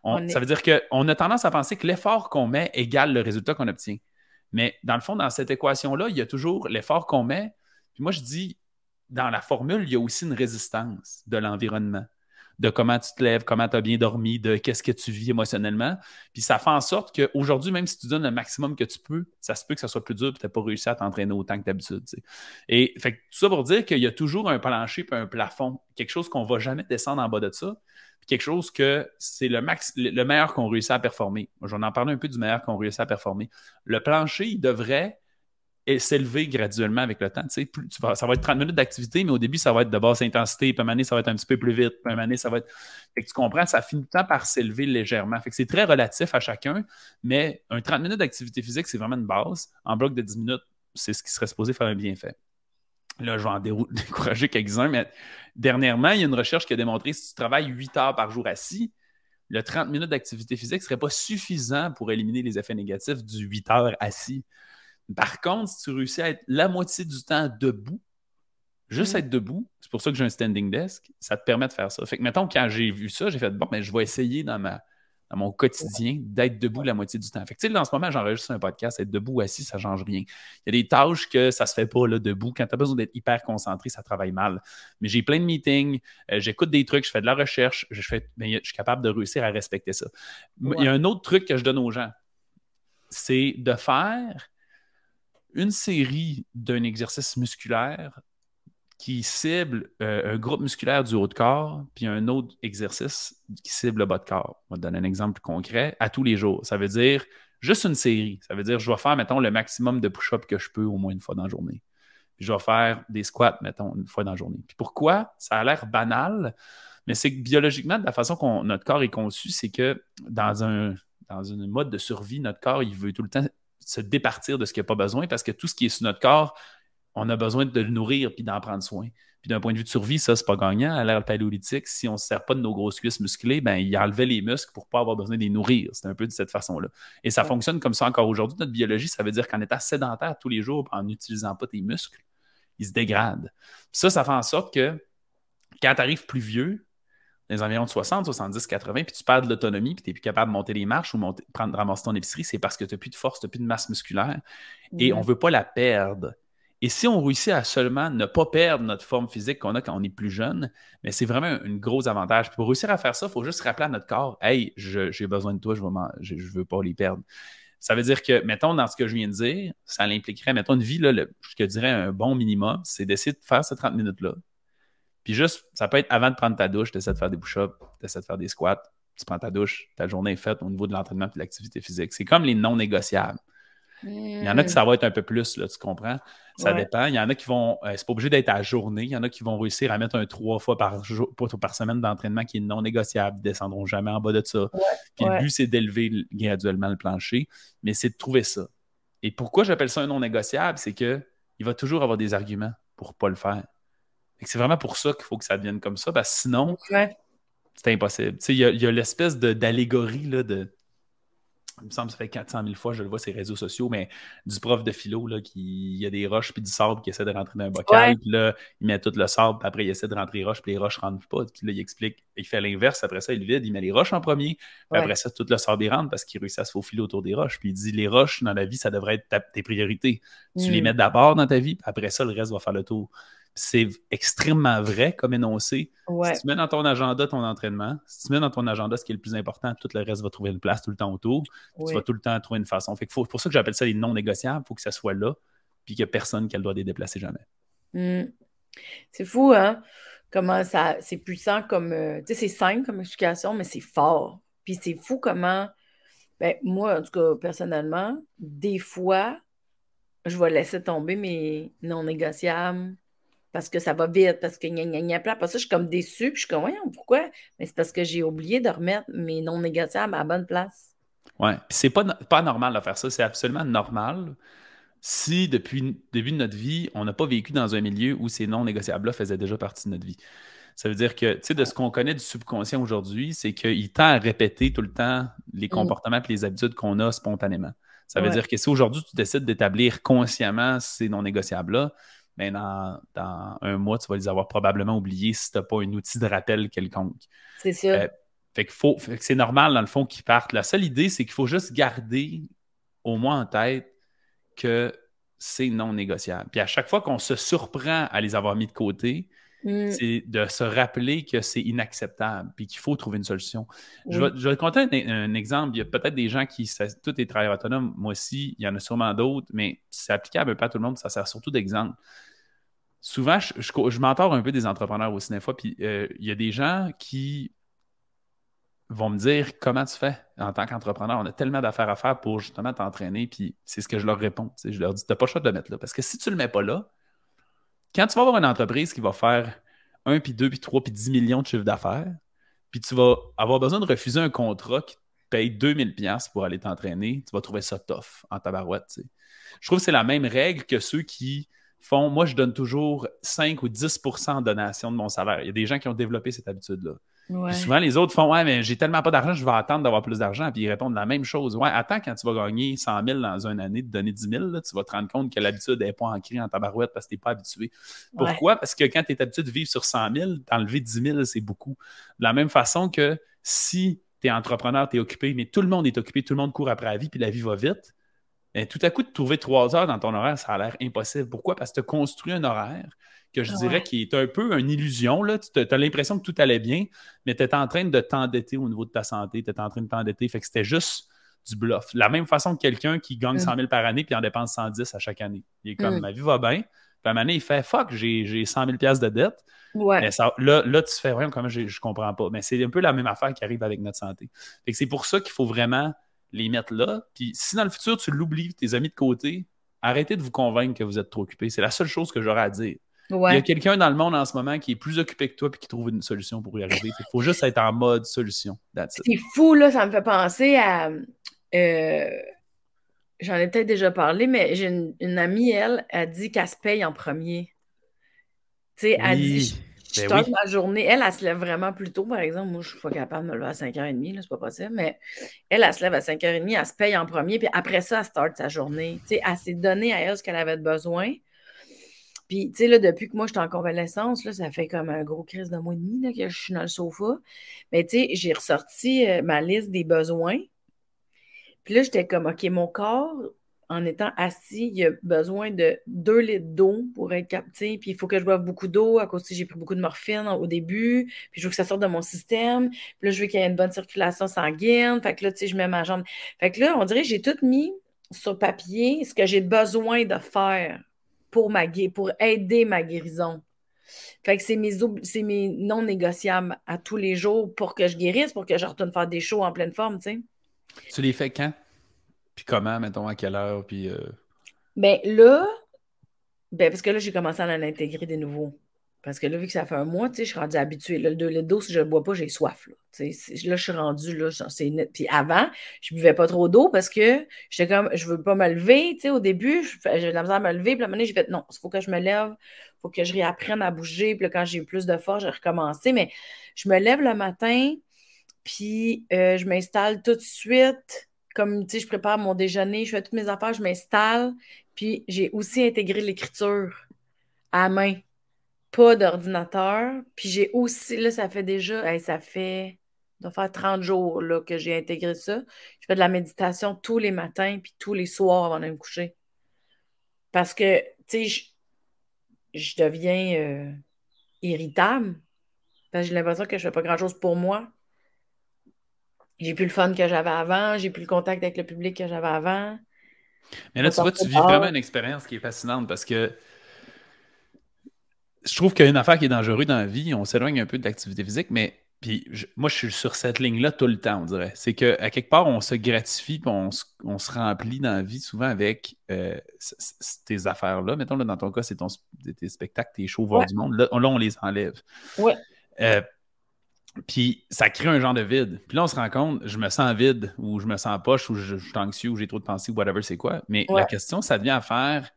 Speaker 2: on-
Speaker 1: On est-
Speaker 2: ça veut dire qu'on a tendance à penser que l'effort qu'on met égale le résultat qu'on obtient. Mais dans le fond, dans cette équation-là, il y a toujours l'effort qu'on met. Puis moi, je dis, dans la formule, il y a aussi une résistance de l'environnement, de comment tu te lèves, comment tu as bien dormi, de qu'est-ce que tu vis émotionnellement. Puis ça fait en sorte qu'aujourd'hui, même si tu donnes le maximum que tu peux, ça se peut que ça soit plus dur et tu n'as pas réussi à t'entraîner autant que d'habitude. Et fait tout ça pour dire qu'il y a toujours un plancher et un plafond, quelque chose qu'on ne va jamais descendre en bas de ça, quelque chose que c'est le, le le meilleur qu'on réussit à performer. J'en en parler un peu du meilleur qu'on réussit à performer. Le plancher, il devrait s'élever graduellement avec le temps. Tu vas- ça va être 30 minutes d'activité, mais au début, ça va être de basse intensité, puis à un moment donné, ça va être un petit peu plus vite, puis à un moment ça va être. Tu comprends, ça finit temps par s'élever légèrement. C'est très relatif à chacun, mais un 30 minutes d'activité physique, c'est vraiment une base. En bloc de 10 minutes, c'est ce qui serait supposé faire un bienfait. Là, je vais en <laughs> décourager quelques-uns, mais dernièrement, il y a une recherche qui a démontré que si tu travailles 8 heures par jour assis, le 30 minutes d'activité physique ne serait pas suffisant pour éliminer les effets négatifs du 8 heures assis. Par contre, si tu réussis à être la moitié du temps debout, juste
Speaker 1: Mm.
Speaker 2: être debout, c'est pour ça que j'ai un standing desk, ça te permet de faire ça. Fait que, mettons, quand j'ai vu ça, j'ai fait, bon, mais je vais essayer dans, ma, dans mon quotidien d'être debout la moitié du temps. Fait que, tu sais, là, en ce moment, j'enregistre un podcast, être debout ou assis, ça ne change rien. Il y a des tâches que ça ne se fait pas là, debout. Quand tu as besoin d'être hyper concentré, ça travaille mal. Mais j'ai plein de meetings, euh, j'écoute des trucs, je fais de la recherche, je, fais, ben, je suis capable de réussir à respecter ça. Il y a un autre truc que je donne aux gens, c'est de faire une série d'un exercice musculaire qui cible euh, un groupe musculaire du haut de corps, puis un autre exercice qui cible le bas de corps. On va te donner un exemple concret à tous les jours. Ça veut dire juste une série. Ça veut dire je vais faire, mettons, le maximum de push-up que je peux au moins une fois dans la journée. Je vais faire des squats, mettons, une fois dans la journée. Puis pourquoi? Ça a l'air banal, mais c'est que biologiquement, de la façon que notre corps est conçu, c'est que dans un, mode de survie, notre corps, il veut tout le temps se départir de ce qu'il n'y a pas besoin parce que tout ce qui est sur notre corps, on a besoin de le nourrir puis d'en prendre soin. Puis d'un point de vue de survie, ça, c'est pas gagnant. À l'ère paléolithique, si on ne se sert pas de nos grosses cuisses musclées, ben, il enlevait les muscles pour pas avoir besoin de les nourrir. C'est un peu de cette façon-là. Et ça
Speaker 1: Ouais.
Speaker 2: fonctionne comme ça encore aujourd'hui. Notre biologie, ça veut dire qu'en étant sédentaire tous les jours, en n'utilisant pas tes muscles, ils se dégradent. Puis ça, ça fait en sorte que quand tu arrives plus vieux, dans les environs de 60, 70, 80, puis tu perds de l'autonomie, puis tu n'es plus capable de monter les marches ou monter, prendre, ramasser ton épicerie, c'est parce que tu n'as plus de force, tu n'as plus de masse musculaire et on ne veut pas la perdre. Et si on réussit à seulement ne pas perdre notre forme physique qu'on a quand on est plus jeune, mais c'est vraiment un, gros avantage. Pour réussir à faire ça, il faut juste rappeler à notre corps Hey, j'ai besoin de toi, je ne veux pas les perdre. Ça veut dire que, mettons, dans ce que je viens de dire, ça impliquerait, mettons, une vie, là, je te dirais un bon minimum, c'est d'essayer de faire ces 30 minutes-là. Puis juste, ça peut être avant de prendre ta douche, tu essaies de faire des push-ups, tu essaies de faire des squats, tu prends ta douche, ta journée est faite au niveau de l'entraînement et de l'activité physique. C'est comme les non négociables. Il y en a qui ça va être un peu plus, là, tu comprends? Ça
Speaker 1: Ouais.
Speaker 2: dépend. Il y en a qui vont. euh, c'est pas obligé d'être à journée. Il y en a qui vont réussir à mettre un trois fois par jour, par semaine d'entraînement qui est non négociable. Ils ne descendront jamais en bas de ça. Puis
Speaker 1: ouais.
Speaker 2: le but, c'est d'élever graduellement le plancher, mais c'est de trouver ça. Et pourquoi j'appelle ça un non négociable? C'est que il va toujours avoir des arguments pour ne pas le faire. Que C'est vraiment pour ça qu'il faut que ça devienne comme ça, parce que sinon, c'est impossible. Il y a, y a l'espèce d'allégorie de. Il me semble que ça fait 400 000 fois, je le vois sur les réseaux sociaux, mais du prof de philo, là, qui il y a des roches puis du sable qui essaie de rentrer dans un bocal,
Speaker 1: Ouais.
Speaker 2: puis là, il met tout le sable, puis après, il essaie de rentrer les roches, puis les roches ne rentrent pas. Puis là, il explique, il fait l'inverse, après ça, il vide, il met les roches en premier, puis
Speaker 1: Ouais.
Speaker 2: après ça, tout le sable, il rentre parce qu'il réussit à se faufiler autour des roches. Puis il dit, les roches, dans la vie, ça devrait être ta- tes priorités. Tu les
Speaker 1: Mm.
Speaker 2: mets d'abord dans ta vie, puis après ça, le reste va faire le tour. C'est extrêmement vrai comme énoncé.
Speaker 1: Ouais.
Speaker 2: Si tu mets dans ton agenda ton entraînement, si tu mets dans ton agenda ce qui est le plus important, tout le reste va trouver une place tout le temps autour.
Speaker 1: Oui.
Speaker 2: Tu vas tout le temps trouver une façon. Fait que faut- pour ça que j'appelle ça les non négociables. Il faut que ça soit là, puis qu'il n'y a personne qui a le droit de les déplacer jamais.
Speaker 1: Mm. C'est fou, hein? Comment ça. C'est puissant comme. euh, tu sais, c'est simple comme explication, mais c'est fort. Puis c'est fou comment. Ben, moi, en tout cas, personnellement, des fois, je vais laisser tomber mes non négociables parce que ça va vite, parce que gna gna gna. Puis après ça, je suis comme déçue, puis je suis comme, voyons, pourquoi? Mais c'est parce que j'ai oublié de remettre mes non négociables à la bonne place.
Speaker 2: Puis c'est pas, pas normal de faire ça. C'est absolument normal si depuis le début de notre vie, on n'a pas vécu dans un milieu où ces non négociables-là faisaient déjà partie de notre vie. Ça veut dire que, tu sais, de ce qu'on connaît du subconscient aujourd'hui, c'est qu'il tend à répéter tout le temps les comportements et les habitudes qu'on a spontanément. Ça veut
Speaker 1: Ouais.
Speaker 2: dire que si aujourd'hui tu décides d'établir consciemment ces non négociables-là, ben dans, dans un mois, tu vas les avoir probablement oubliés si tu n'as pas un outil de rappel quelconque.
Speaker 1: C'est ça.
Speaker 2: Euh, Fait que, faut- fait que c'est normal, dans le fond, qu'ils partent. La seule idée, c'est qu'il faut juste garder au moins en tête que c'est non négociable. Puis à chaque fois qu'on se surprend à les avoir mis de côté,
Speaker 1: Mm.
Speaker 2: c'est de se rappeler que c'est inacceptable puis qu'il faut trouver une solution. Je, vais, je vais te conter un, un exemple. Il y a peut-être des gens qui, ça, tout est travailleurs autonomes. Moi aussi, il y en a sûrement d'autres, mais c'est applicable un peu à tout le monde. Ça sert surtout d'exemple. Souvent, je, je, m'entords un peu des entrepreneurs des fois, puis euh, il y a des gens qui vont me dire comment tu fais? En tant qu'entrepreneur. On a tellement d'affaires à faire pour justement t'entraîner, puis c'est ce que je leur réponds. Je leur dis, tu n'as pas le choix de le mettre là. Parce que si tu ne le mets pas là, quand tu vas avoir une entreprise qui va faire 1, puis 2, puis 3, puis 10 millions de chiffre d'affaires, puis tu vas avoir besoin de refuser un contrat qui te paye 2000 pièces pour aller t'entraîner, tu vas trouver ça tough en tabarouette. tu sais. Je trouve que c'est la même règle que ceux qui font, moi je donne toujours 5 ou 10% en donation de mon salaire. Il y a des gens qui ont développé cette habitude-là.
Speaker 1: Ouais.
Speaker 2: Puis souvent, les autres font Ouais, mais j'ai tellement pas d'argent, je vais attendre d'avoir plus d'argent. Puis ils répondent la même chose. Ouais, attends quand tu vas gagner 100 000 dans une année, de donner 10 000, là, tu vas te rendre compte que l'habitude n'est pas ancrée en tabarouette parce que tu n'es pas habitué. Pourquoi? Parce que quand tu es habitué de vivre sur 100 000, t'enlever 10 000, c'est beaucoup. De la même façon que si tu es entrepreneur, tu es occupé, mais tout le monde est occupé, tout le monde court après la vie, puis la vie va vite. Ben, tout à coup, de trouver trois heures dans ton horaire, ça a l'air impossible. Pourquoi? Parce que tu as construit un horaire que je dirais qui est un peu une illusion. Là. Tu as l'impression que tout allait bien, mais tu es en train de t'endetter au niveau de ta santé, tu es en train de t'endetter. Fait que c'était juste du bluff. De la même façon que quelqu'un qui gagne
Speaker 1: Mm.
Speaker 2: 100 000 par année puis en dépense 110 à chaque année. Il est comme,
Speaker 1: Mm.
Speaker 2: ma vie va bien. Puis à un moment donné, il fait, fuck, j'ai j'ai 100 000 piastres de dette.
Speaker 1: Ouais.
Speaker 2: Mais ça- là, là, tu fais, voyons, comment je, je comprends pas. Mais c'est un peu la même affaire qui arrive avec notre santé. Fait que c'est pour ça qu'il faut vraiment les mettre là. Puis si dans le futur, tu l'oublies, tes amis de côté, arrêtez de vous convaincre que vous êtes trop occupé. C'est la seule chose que j'aurais à dire. Il y a quelqu'un dans le monde en ce moment qui est plus occupé que toi et qui trouve une solution pour y arriver. Il faut juste être en mode solution.
Speaker 1: C'est fou, là, ça me fait penser à. euh, J'en ai peut-être déjà parlé, mais j'ai une, une amie, elle, a dit qu'elle se paye en premier. Tu sais, elle dit, je, je
Speaker 2: Ben oui.
Speaker 1: ma journée. Elle, elle se lève vraiment plus tôt, par exemple. Moi, je suis pas capable de me lever à 5h30, là, c'est pas possible. Mais elle, elle se lève à 5h30, elle se paye en premier, puis après ça, elle start sa journée. Tu sais, elle s'est donné à elle ce qu'elle avait de besoin. Puis, tu sais, là, depuis que moi, je suis en convalescence, là, ça fait comme un gros crise de mois et demi là, que je suis dans le sofa. Mais, tu sais, j'ai ressorti euh, ma liste des besoins. Puis là, j'étais comme, OK, mon corps, en étant assis, il a besoin de 2 litres d'eau pour être capté. Puis il faut que je boive beaucoup d'eau à cause que j'ai pris beaucoup de morphine au début. Puis je veux que ça sorte de mon système. Puis là, je veux qu'il y ait une bonne circulation sanguine. Fait que là, tu sais, je mets ma jambe. Fait que là, on dirait que j'ai tout mis sur papier ce que j'ai besoin de faire pour, ma pour aider ma guérison. Fait que c'est mes, mes non négociables à tous les jours pour que je guérisse, pour que je retourne faire des shows en pleine forme, tu sais.
Speaker 2: Tu les fais quand? Puis comment, mettons, à quelle heure? Puis. Euh...
Speaker 1: Ben là, ben parce que là, j'ai commencé à en intégrer des nouveaux. Parce que là, vu que ça fait un mois, je suis rendue habituée. le, le dos, si je ne bois pas, j'ai soif. Là. là, je suis rendue, là, c'est net. Puis avant, je ne buvais pas trop d'eau parce que j'étais comme, je ne veux pas me lever. au début, j'avais de la misère à me lever. Puis à un moment j'ai fait, non, il faut que je me lève, il faut que je réapprenne à bouger. Puis là, quand j'ai eu plus de force, j'ai recommencé. Mais je me lève le matin, puis euh, je m'installe tout de suite. Comme, tu sais, je prépare mon déjeuner, je fais toutes mes affaires, je m'installe. Puis j'ai aussi intégré l'écriture à main pas d'ordinateur. Puis j'ai aussi, là, ça fait déjà, ça fait, doit faire 30 jours là, que j'ai intégré ça. Je fais de la méditation tous les matins, puis tous les soirs avant de me coucher. Parce que, tu sais, je, deviens euh, irritable. J'ai l'impression que je fais pas grand-chose pour moi. J'ai plus le fun que j'avais avant, j'ai plus le contact avec le public que j'avais avant.
Speaker 2: Mais là, tu vois, tu vis vraiment une expérience qui est fascinante parce que je trouve qu'il y a une affaire qui est dangereuse dans la vie, on s'éloigne un peu de l'activité physique, mais puis moi, je suis sur cette ligne-là tout le temps, on dirait. C'est qu'à quelque part, on se gratifie puis on, se remplit dans la vie souvent avec euh, tes affaires-là. Mettons, là, dans ton cas, c'est ton, tes spectacles, tes shows, voir du monde. Là, on les enlève.
Speaker 1: Ouais.
Speaker 2: Euh, puis ça crée un genre de vide. Puis là, on se rend compte, je me sens vide, ou je me sens poche, ou je, suis anxieux, ou j'ai trop de pensées, ou whatever, c'est quoi. Mais la question, ça devient à faire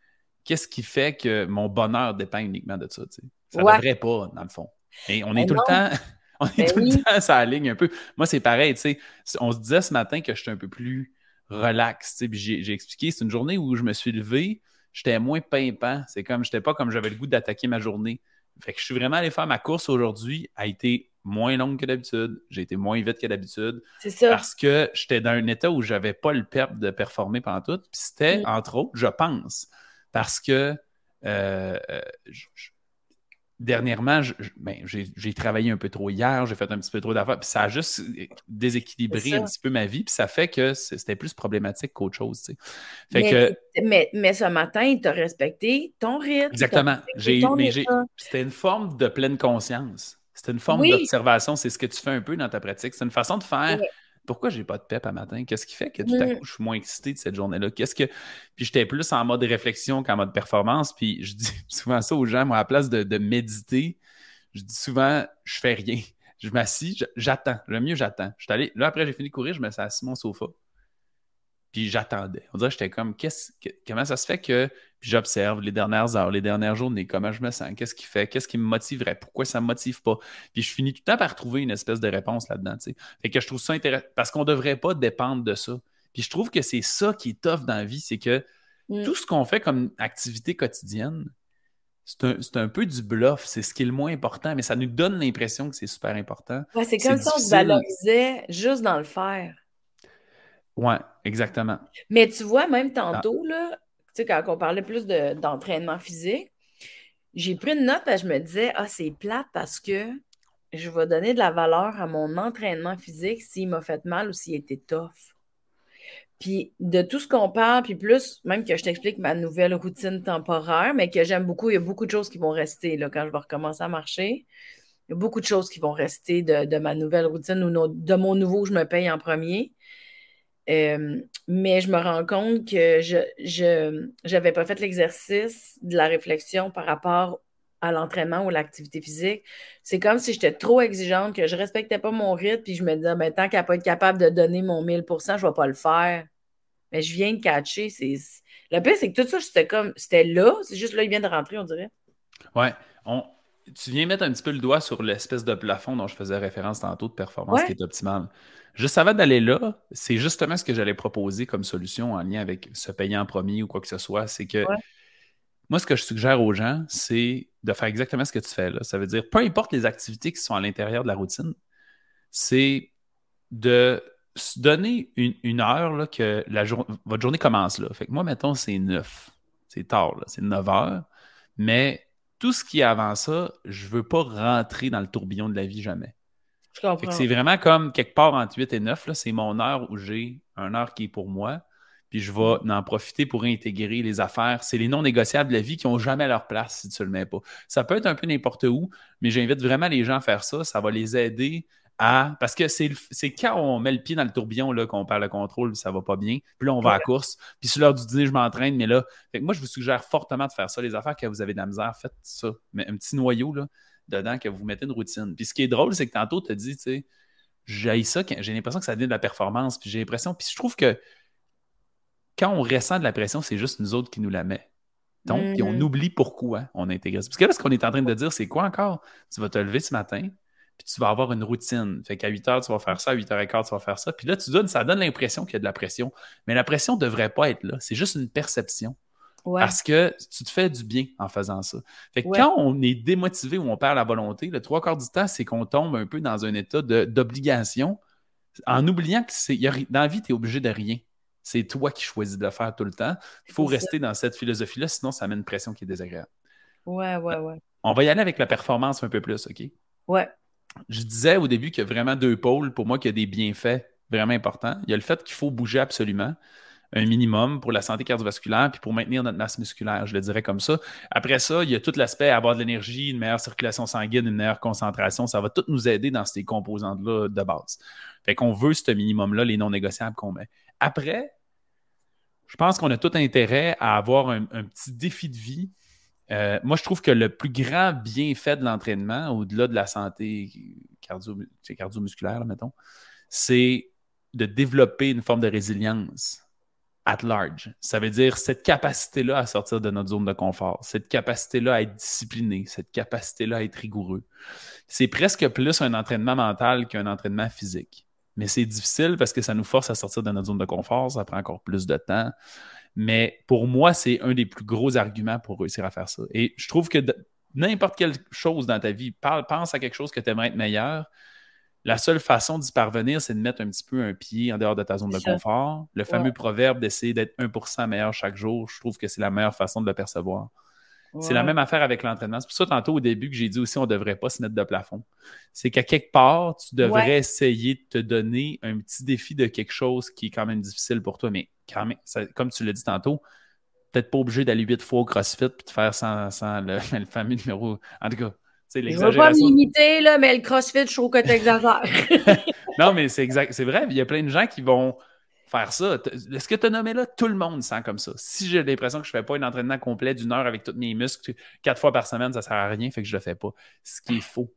Speaker 2: qu'est-ce qui fait que mon bonheur dépend uniquement de ça? Ça ne devrait pas, dans le fond. Et on est tout le temps. <laughs> On est ben tout le temps ça aligne un peu. Moi, c'est pareil, tu sais. On se disait ce matin que j'étais un peu plus relax. J'ai expliqué, c'est une journée où je me suis levé, j'étais moins pimpant. C'est comme, j'étais pas comme j'avais le goût d'attaquer ma journée. Fait que je suis vraiment allé faire ma course aujourd'hui, a été moins longue que d'habitude. J'ai été moins vite que d'habitude.
Speaker 1: C'est ça.
Speaker 2: Parce que j'étais dans un état où j'avais pas le pep de performer pendant tout. Puis c'était, mm. entre autres, je pense, parce que euh, euh, dernièrement, ben, j'ai travaillé un peu trop hier, j'ai fait un petit peu trop d'affaires, puis ça a juste déséquilibré un petit peu ma vie, puis ça fait que c'était plus problématique qu'autre chose.
Speaker 1: Fait mais, que, mais, ce matin, tu as respecté ton rythme.
Speaker 2: Exactement. C'était une forme de pleine conscience. C'était une forme d'observation, c'est ce que tu fais un peu dans ta pratique. C'est une façon de faire pourquoi j'ai pas de pep à matin? Qu'est-ce qui fait que tout à mmh. coup, je suis moins excité de cette journée-là? Qu'est-ce que. Puis j'étais plus en mode réflexion qu'en mode performance. Puis <laughs> je dis souvent ça aux gens, moi, à la place de, méditer, je dis souvent, je fais rien. Je m'assis, j'attends. Le mieux, j'attends. Je allé... Là, après, j'ai fini de courir, je me suis assis sur mon sofa. Puis j'attendais. On dirait que j'étais comme, qu'est-ce, comment ça se fait que. J'observe les dernières heures, les dernières journées, comment je me sens, qu'est-ce qui fait, qu'est-ce qui me motiverait, pourquoi ça ne me motive pas. Puis je finis tout le temps par trouver une espèce de réponse là-dedans. Fait que je trouve ça intéressant parce qu'on ne devrait pas dépendre de ça. Puis je trouve que c'est ça qui est tough dans la vie, c'est que mm. tout ce qu'on fait comme activité quotidienne, c'est un, peu du bluff, c'est ce qui est le moins important, mais ça nous donne l'impression que c'est super important.
Speaker 1: Ouais, c'est comme si on se valorisait juste dans le faire.
Speaker 2: Oui, exactement.
Speaker 1: Mais tu vois, même ah. tantôt, là, tu sais, quand on parlait plus d'entraînement physique, j'ai pris une note et je me disais, ah, c'est plate parce que je vais donner de la valeur à mon entraînement physique s'il m'a fait mal ou s'il était tough. Puis de tout ce qu'on parle, puis plus, même que je t'explique ma nouvelle routine temporaire, mais que j'aime beaucoup, il y a beaucoup de choses qui vont rester là, quand je vais recommencer à marcher. Il y a beaucoup de choses qui vont rester de, de ma nouvelle routine ou de mon nouveau je me paye en premier. Euh, mais je me rends compte que je n'avais pas fait l'exercice de la réflexion par rapport à l'entraînement ou l'activité physique. C'est comme si j'étais trop exigeante, que je ne respectais pas mon rythme, puis je me disais, ben, tant qu'à pas être capable de donner mon 1000% je ne vais pas le faire. Mais je viens de catcher. Le pire, c'est que tout ça, c'était comme, c'était là, c'est juste là, il vient de rentrer, on dirait.
Speaker 2: Ouais. Tu viens mettre un petit peu le doigt sur l'espèce de plafond dont je faisais référence tantôt de performance qui est optimale. Juste avant d'aller là, c'est justement ce que j'allais proposer comme solution en lien avec se payer en premier ou quoi que ce soit. C'est que moi, ce que je suggère aux gens, c'est de faire exactement ce que tu fais là. Ça veut dire, peu importe les activités qui sont à l'intérieur de la routine, c'est de se donner une, heure là, que la votre journée commence là. Fait que moi, mettons, c'est 9. C'est tard, c'est 9 heures. Mais tout ce qui est avant ça, je ne veux pas rentrer dans le tourbillon de la vie jamais. C'est vraiment comme quelque part entre 8 et 9, c'est mon heure où j'ai un heure qui est pour moi. Puis je vais mm. en profiter pour intégrer les affaires. C'est les non négociables de la vie qui n'ont jamais leur place si tu ne le mets pas. Ça peut être un peu n'importe où, mais j'invite vraiment les gens à faire ça. Ça va les aider à. Parce que c'est quand on met le pied dans le tourbillon qu'on perd le contrôle, ça va pas bien. Puis là, on va à la course. Puis sur l'heure du dîner, je m'entraîne, mais là. moi, je vous suggère fortement de faire ça. Les affaires que vous avez de la misère, faites ça. Mais un petit noyau là, dedans que vous mettez une routine. Puis ce qui est drôle, c'est que tantôt, tu as dit, tu sais, j'ai ça, j'ai l'impression que ça devient de la performance. Puis j'ai l'impression. Puis je trouve que quand on ressent de la pression, c'est juste nous autres qui nous la met. Donc, puis on mm-hmm. oublie pourquoi on intègre ça. Parce que là, ce qu'on est en train de dire, c'est quoi encore? Tu vas te lever ce matin, puis tu vas avoir une routine. Fait qu'à 8 heures, tu vas faire ça, à 8 h 15, tu vas faire ça. Puis là, tu donnes, ça donne l'impression qu'il y a de la pression. Mais la pression ne devrait pas être là. C'est juste une perception. Parce que tu te fais du bien en faisant ça. Fait que quand on est démotivé ou on perd la volonté, le trois quarts du temps, c'est qu'on tombe un peu dans un état d'obligation en oubliant que c'est, dans la vie, tu es obligé de rien. C'est toi qui choisis de le faire tout le temps. Il faut rester dans cette philosophie-là, sinon ça met une pression qui est désagréable.
Speaker 1: Ouais, ouais, ouais.
Speaker 2: On va y aller avec la performance un peu plus, OK?
Speaker 1: Ouais.
Speaker 2: Je disais au début qu'il y a vraiment deux pôles pour moi qui a des bienfaits vraiment importants. Il y a le fait qu'il faut bouger absolument un minimum pour la santé cardiovasculaire puis pour maintenir notre masse musculaire, je le dirais comme ça. Après ça, il y a tout l'aspect avoir de l'énergie, une meilleure circulation sanguine, une meilleure concentration. Ça va tout nous aider dans ces composantes-là de base. Fait qu'on veut ce minimum-là, les non négociables qu'on met. Après, je pense qu'on a tout intérêt à avoir un, petit défi de vie. Euh, moi, je trouve que le plus grand bienfait de l'entraînement, au-delà de la santé cardio, cardio-musculaire, mettons, c'est de développer une forme de résilience at large. Ça veut dire cette capacité-là à sortir de notre zone de confort, cette capacité-là à être discipliné, cette capacité-là à être rigoureux. C'est presque plus un entraînement mental qu'un entraînement physique. Mais c'est difficile parce que ça nous force à sortir de notre zone de confort, ça prend encore plus de temps. Mais pour moi, c'est un des plus gros arguments pour réussir à faire ça. Et je trouve que n'importe quelle chose dans ta vie, pense à quelque chose que tu aimerais être meilleur, la seule façon d'y parvenir, c'est de mettre un petit peu un pied en dehors de ta zone de confort. Le fameux proverbe d'essayer d'être 1% meilleur chaque jour, je trouve que c'est la meilleure façon de le percevoir. C'est la même affaire avec l'entraînement. C'est pour ça, tantôt, au début, que j'ai dit aussi, on ne devrait pas se mettre de plafond. C'est qu'à quelque part, tu devrais essayer de te donner un petit défi de quelque chose qui est quand même difficile pour toi. Mais quand même, comme tu l'as dit tantôt, peut-être pas obligé d'aller huit fois au CrossFit puis de faire sans, le, <laughs> le fameux numéro. En tout cas,
Speaker 1: je ne veux pas m'imiter, là, mais le CrossFit, je trouve que tu exagères. <laughs>
Speaker 2: non, mais c'est exact. C'est vrai, il y a plein de gens qui vont faire ça. Est-ce que tu as nommé là? Tout le monde sent comme ça? Si j'ai l'impression que je ne fais pas un entraînement complet d'une heure avec tous mes muscles quatre fois par semaine, ça ne sert à rien, fait que je ne le fais pas. Ce qui est faux.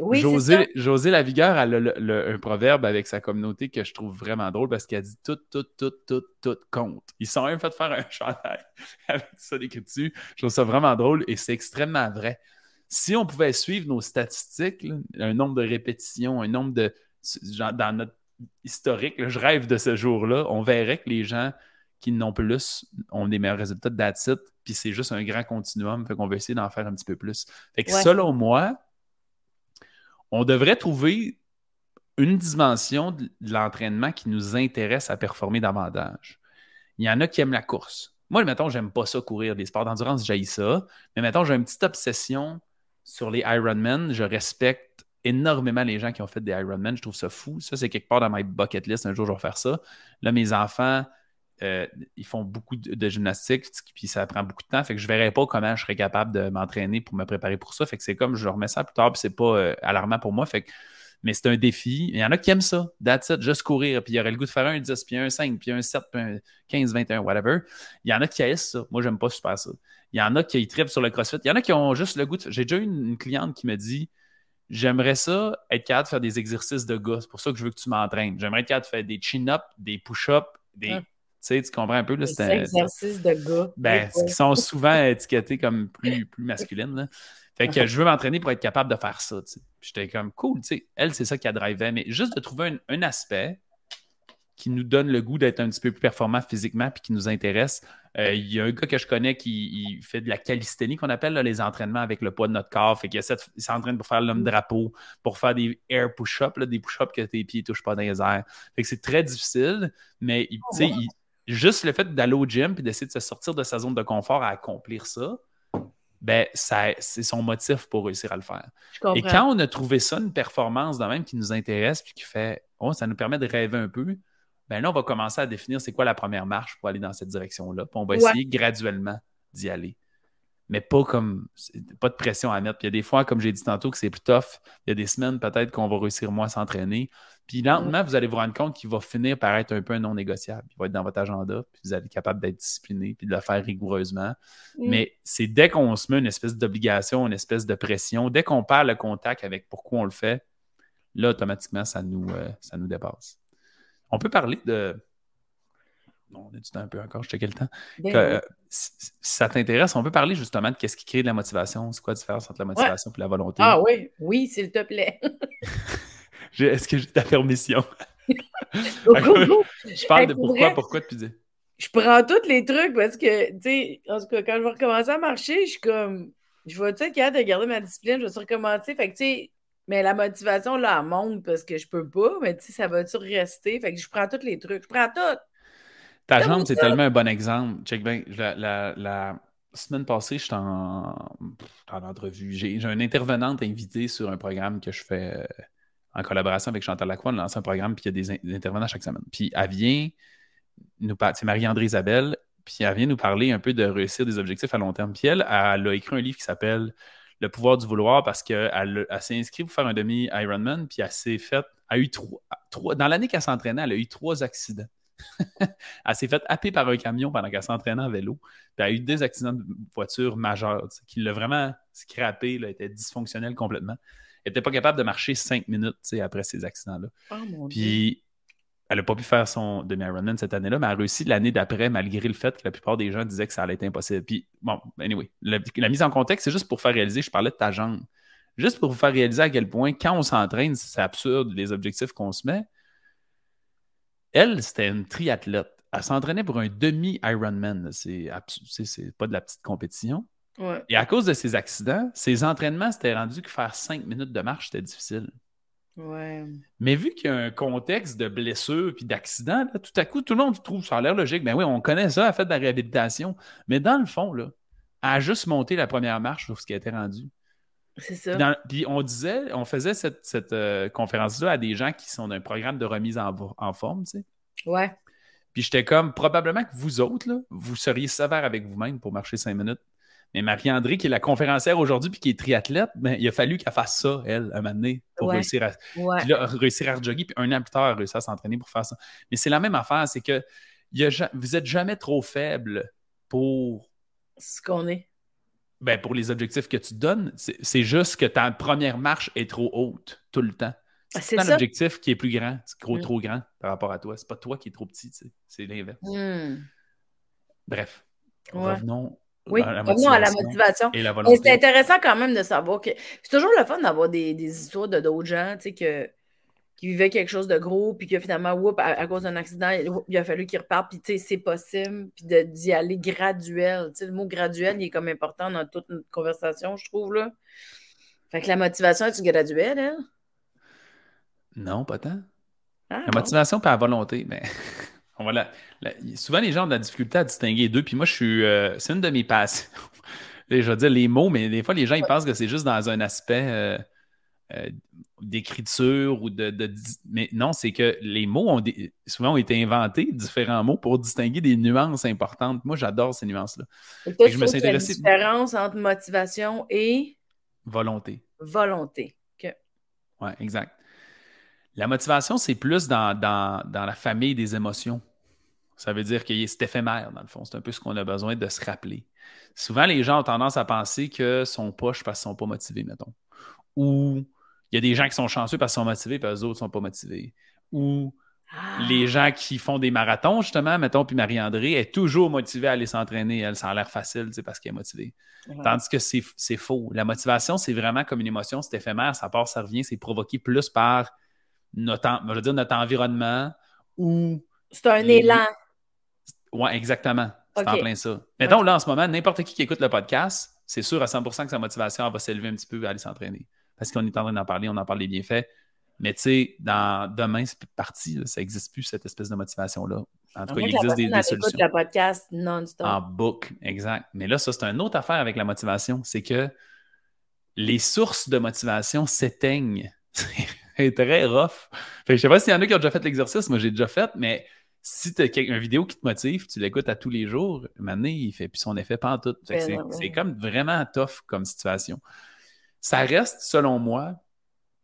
Speaker 1: Oui,
Speaker 2: José, José Lavigueur a un proverbe avec sa communauté que je trouve vraiment drôle parce qu'elle dit tout, tout, tout, tout, tout compte. Ils sont même fait faire un chandail <laughs> avec ça écrit dessus. Je trouve ça vraiment drôle et c'est extrêmement vrai si on pouvait suivre nos statistiques, un nombre de répétitions, un nombre de. dans notre historique, je rêve de ce jour-là, on verrait que les gens qui n'ont plus ont des meilleurs résultats de puis c'est juste un grand continuum, fait qu'on va essayer d'en faire un petit peu plus. Fait que selon moi, on devrait trouver une dimension de l'entraînement qui nous intéresse à performer davantage. Il y en a qui aiment la course. Moi, mettons, j'aime pas ça courir, des sports d'endurance, j'aille ça. Mais mettons, j'ai une petite obsession sur les Ironman, je respecte énormément les gens qui ont fait des Ironman. Je trouve ça fou. Ça, c'est quelque part dans ma bucket list. Un jour, je vais faire ça. Là, mes enfants, euh, ils font beaucoup de, gymnastique, puis ça prend beaucoup de temps. Fait que je ne verrai pas comment je serais capable de m'entraîner pour me préparer pour ça. Fait que c'est comme je remets ça plus tard, puis c'est pas euh, alarmant pour moi. Fait que, mais c'est un défi. Il y en a qui aiment ça. That's juste courir. Puis il y aurait le goût de faire un 10, puis un 5, puis un 7, puis un 15, 21, whatever. Il y en a qui haïssent ça. Moi, j'aime pas super ça. Il y en a qui tripent sur le CrossFit. Il y en a qui ont juste le goût de. J'ai déjà eu une, cliente qui me dit J'aimerais ça être capable de faire des exercices de gars. C'est pour ça que je veux que tu m'entraînes. J'aimerais être capable de faire des chin-ups, des push-ups, des. Sais, tu comprends un peu.
Speaker 1: Là, des exercices de gars.
Speaker 2: Ben, qui sont souvent étiquetés comme plus, <laughs> plus masculines. Là. Fait que je veux m'entraîner pour être capable de faire ça. J'étais comme cool, tu sais. Elle, c'est ça qui a drivé. Mais juste de trouver un, aspect qui nous donne le goût d'être un petit peu plus performant physiquement puis qui nous intéresse. Euh, il y a un gars que je connais qui fait de la calisthénie qu'on appelle les entraînements avec le poids de notre corps. Fait qu'il s'entraîne pour faire l'homme drapeau, pour faire des air push-ups, des push-ups que tes pieds ne touchent pas dans les airs. Fait que c'est très difficile, mais oh, juste le fait d'aller au gym et d'essayer de se sortir de sa zone de confort à accomplir ça, ben, c'est son motif pour réussir à le faire. Et quand on a trouvé ça, une performance de même qui nous intéresse puis qui fait, oh, ça nous permet de rêver un peu, ben là, on va commencer à définir c'est quoi la première marche pour aller dans cette direction-là. Puis on va essayer graduellement d'y aller. Mais pas comme pas de pression à mettre. Puis il y a des fois, comme j'ai dit tantôt, que c'est plus tough. Il y a des semaines peut-être qu'on va réussir moins à s'entraîner. Puis lentement, vous allez vous rendre compte qu'il va finir par être un peu un non négociable. Il va être dans votre agenda, puis vous allez être capable d'être discipliné, puis de le faire rigoureusement. Mm. Mais c'est dès qu'on se met une espèce d'obligation, une espèce de pression, dès qu'on perd le contact avec pourquoi on le fait, là, automatiquement, ça nous, euh, ça nous dépasse. On peut parler de. On a du temps un peu encore, je checkais le temps. Ben euh, si, ça t'intéresse, on peut parler justement de qu'est-ce qui crée de la motivation. C'est quoi la différence entre la motivation et la volonté?
Speaker 1: Ah oui, oui, s'il te plaît. <laughs> <laughs>
Speaker 2: Est-ce que j'ai ta permission? <laughs> je parle de pourquoi, pourquoi tu dis?
Speaker 1: Je prends tous les trucs parce que, tu sais, en tout cas, quand je vais recommencer à marcher, je suis comme, je vais être capable de garder ma discipline, je vais recommencer. Fait que, tu sais, mais la motivation, là, elle monte parce que je peux pas, mais tu sais, ça va-tu rester? Fait que je prends tous les trucs, je prends tout.
Speaker 2: Ta jambe, c'est tellement un bon exemple. Check bien, la, semaine passée, j'étais en, en entrevue. J'ai une intervenante invitée sur un programme que je fais euh, en collaboration avec Chantal Lacroix, on lance un programme, puis il y a des, intervenants chaque semaine. Puis elle vient nous parler, c'est Marie-André Isabelle, puis elle vient nous parler un peu de réussir des objectifs à long terme. Puis elle, elle a écrit un livre qui s'appelle Le pouvoir du vouloir parce qu'elle elle, s'est inscrite pour faire un demi-Ironman, puis elle s'est faite, a eu trois, trois dans l'année qu'elle s'entraînait, elle a eu trois accidents. <laughs> elle s'est faite happer par un camion pendant qu'elle s'entraînait en vélo. Puis elle a eu des accidents de voiture majeurs qui l'a vraiment scrappé, elle était dysfonctionnelle complètement. Elle n'était pas capable de marcher cinq minutes après ces accidents-là.
Speaker 1: Oh,
Speaker 2: Puis elle n'a pas pu faire son demi-Ironman cette année-là, mais elle a réussi l'année d'après, malgré le fait que la plupart des gens disaient que ça allait être impossible. Puis, bon, anyway, la, mise en contexte, c'est juste pour faire réaliser, je parlais de ta jambe, juste pour vous faire réaliser à quel point, quand on s'entraîne, c'est absurde les objectifs qu'on se met. Elle, c'était une triathlète. Elle s'entraînait pour un demi-Ironman. C'est pas de la petite compétition. Et à cause de ces accidents, ces entraînements, c'était rendu que faire cinq minutes de marche, c'était difficile. Mais vu qu'il y a un contexte de blessure puis d'accident, tout à coup, tout le monde trouve ça a l'air logique. Ben oui, on connaît ça, elle a fait de la réhabilitation. Mais dans le fond, là, elle a juste monté la première marche sur ce qui a été rendu.
Speaker 1: C'est ça.
Speaker 2: puis on disait, on faisait cette, euh, conférence-là à des gens qui sont d'un programme de remise en, en forme, tu sais.
Speaker 1: Ouais.
Speaker 2: Puis j'étais comme, probablement que vous autres, là, vous seriez sévère avec vous-même pour marcher cinq minutes. Mais Marie-André, qui est la conférencière aujourd'hui puis qui est triathlète, ben, il a fallu qu'elle fasse ça, elle, un moment donné, pour réussir, à, réussir à. Puis un an plus tard, elle a réussi à s'entraîner pour faire ça. Mais c'est la même affaire, c'est que vous n'êtes jamais trop faible pour.
Speaker 1: Ce qu'on est.
Speaker 2: Ben, pour les objectifs que tu donnes. C'est juste que ta première marche est trop haute tout le temps. Ah, c'est un objectif qui est plus grand, trop, mm. trop grand par rapport à toi. C'est pas toi qui es trop petit, c'est l'inverse.
Speaker 1: Mm.
Speaker 2: Bref, revenons
Speaker 1: oui, à la, à la motivation. Et la volonté. C'est intéressant quand même de savoir que c'est toujours le fun d'avoir des, histoires de d'autres gens, tu sais, que, qui vivaient quelque chose de gros, puis que finalement, à, cause d'un accident, il a fallu qu'ils repartent, puis tu sais, c'est possible, puis d'y aller graduel. Tu sais, le mot graduel, il est comme important dans toute notre conversation, je trouve, là. Fait que la motivation, est-tu graduelle, hein?
Speaker 2: Non, pas tant. Ah, la motivation, pas la volonté, mais <laughs> souvent, les gens ont de la difficulté à distinguer les deux. Puis moi, je suis. Euh, c'est une de mes passions. <laughs> je veux dire les mots, mais des fois, les gens ils pensent que c'est juste dans un aspect euh, euh, d'écriture ou de, Mais non, c'est que les mots ont souvent ont été inventés, différents mots, pour distinguer des nuances importantes. Moi, j'adore ces nuances-là.
Speaker 1: je me suis intéressé. La différence entre motivation et.
Speaker 2: Volonté.
Speaker 1: Volonté.
Speaker 2: Oui, exact. La motivation, c'est plus dans, la famille des émotions. Ça veut dire que c'est éphémère, dans le fond. C'est un peu ce qu'on a besoin de se rappeler. Souvent, les gens ont tendance à penser que sont poches parce qu'ils ne sont pas motivés, mettons. Ou il y a des gens qui sont chanceux parce qu'ils sont motivés, puis les autres ne sont pas motivés. Ou ah. les gens qui font des marathons, justement, mettons, puis Marie-André est toujours motivée à aller s'entraîner. Elle, ça a l'air facile, parce qu'elle est motivée. Tandis que c'est faux. La motivation, c'est vraiment comme une émotion, c'est éphémère, ça part, ça revient, c'est provoqué plus par notre, je veux dire, notre environnement ou.
Speaker 1: C'est un élan.
Speaker 2: Oui, exactement. C'est en plein ça. Mettons, là, en ce moment, n'importe qui qui écoute le podcast, c'est sûr à 100% que sa motivation va s'élever un petit peu à aller s'entraîner. Parce qu'on est en train d'en parler, on en parle des bienfaits. Mais tu sais, dans demain, c'est parti, ça n'existe plus, cette espèce de motivation-là. En tout cas, il existe des, des solutions.
Speaker 1: le podcast non-stop.
Speaker 2: En boucle, exact. Mais là, ça, c'est une autre affaire avec la motivation. C'est que les sources de motivation s'éteignent. <laughs> est très rough. Je je sais pas s'il y en a qui ont déjà fait l'exercice, moi j'ai déjà fait, mais si tu as une vidéo qui te motive, tu l'écoutes à tous les jours, maintenant, il fait plus son effet pas en tout. Ben c'est comme vraiment tough comme situation. Ça reste, selon moi,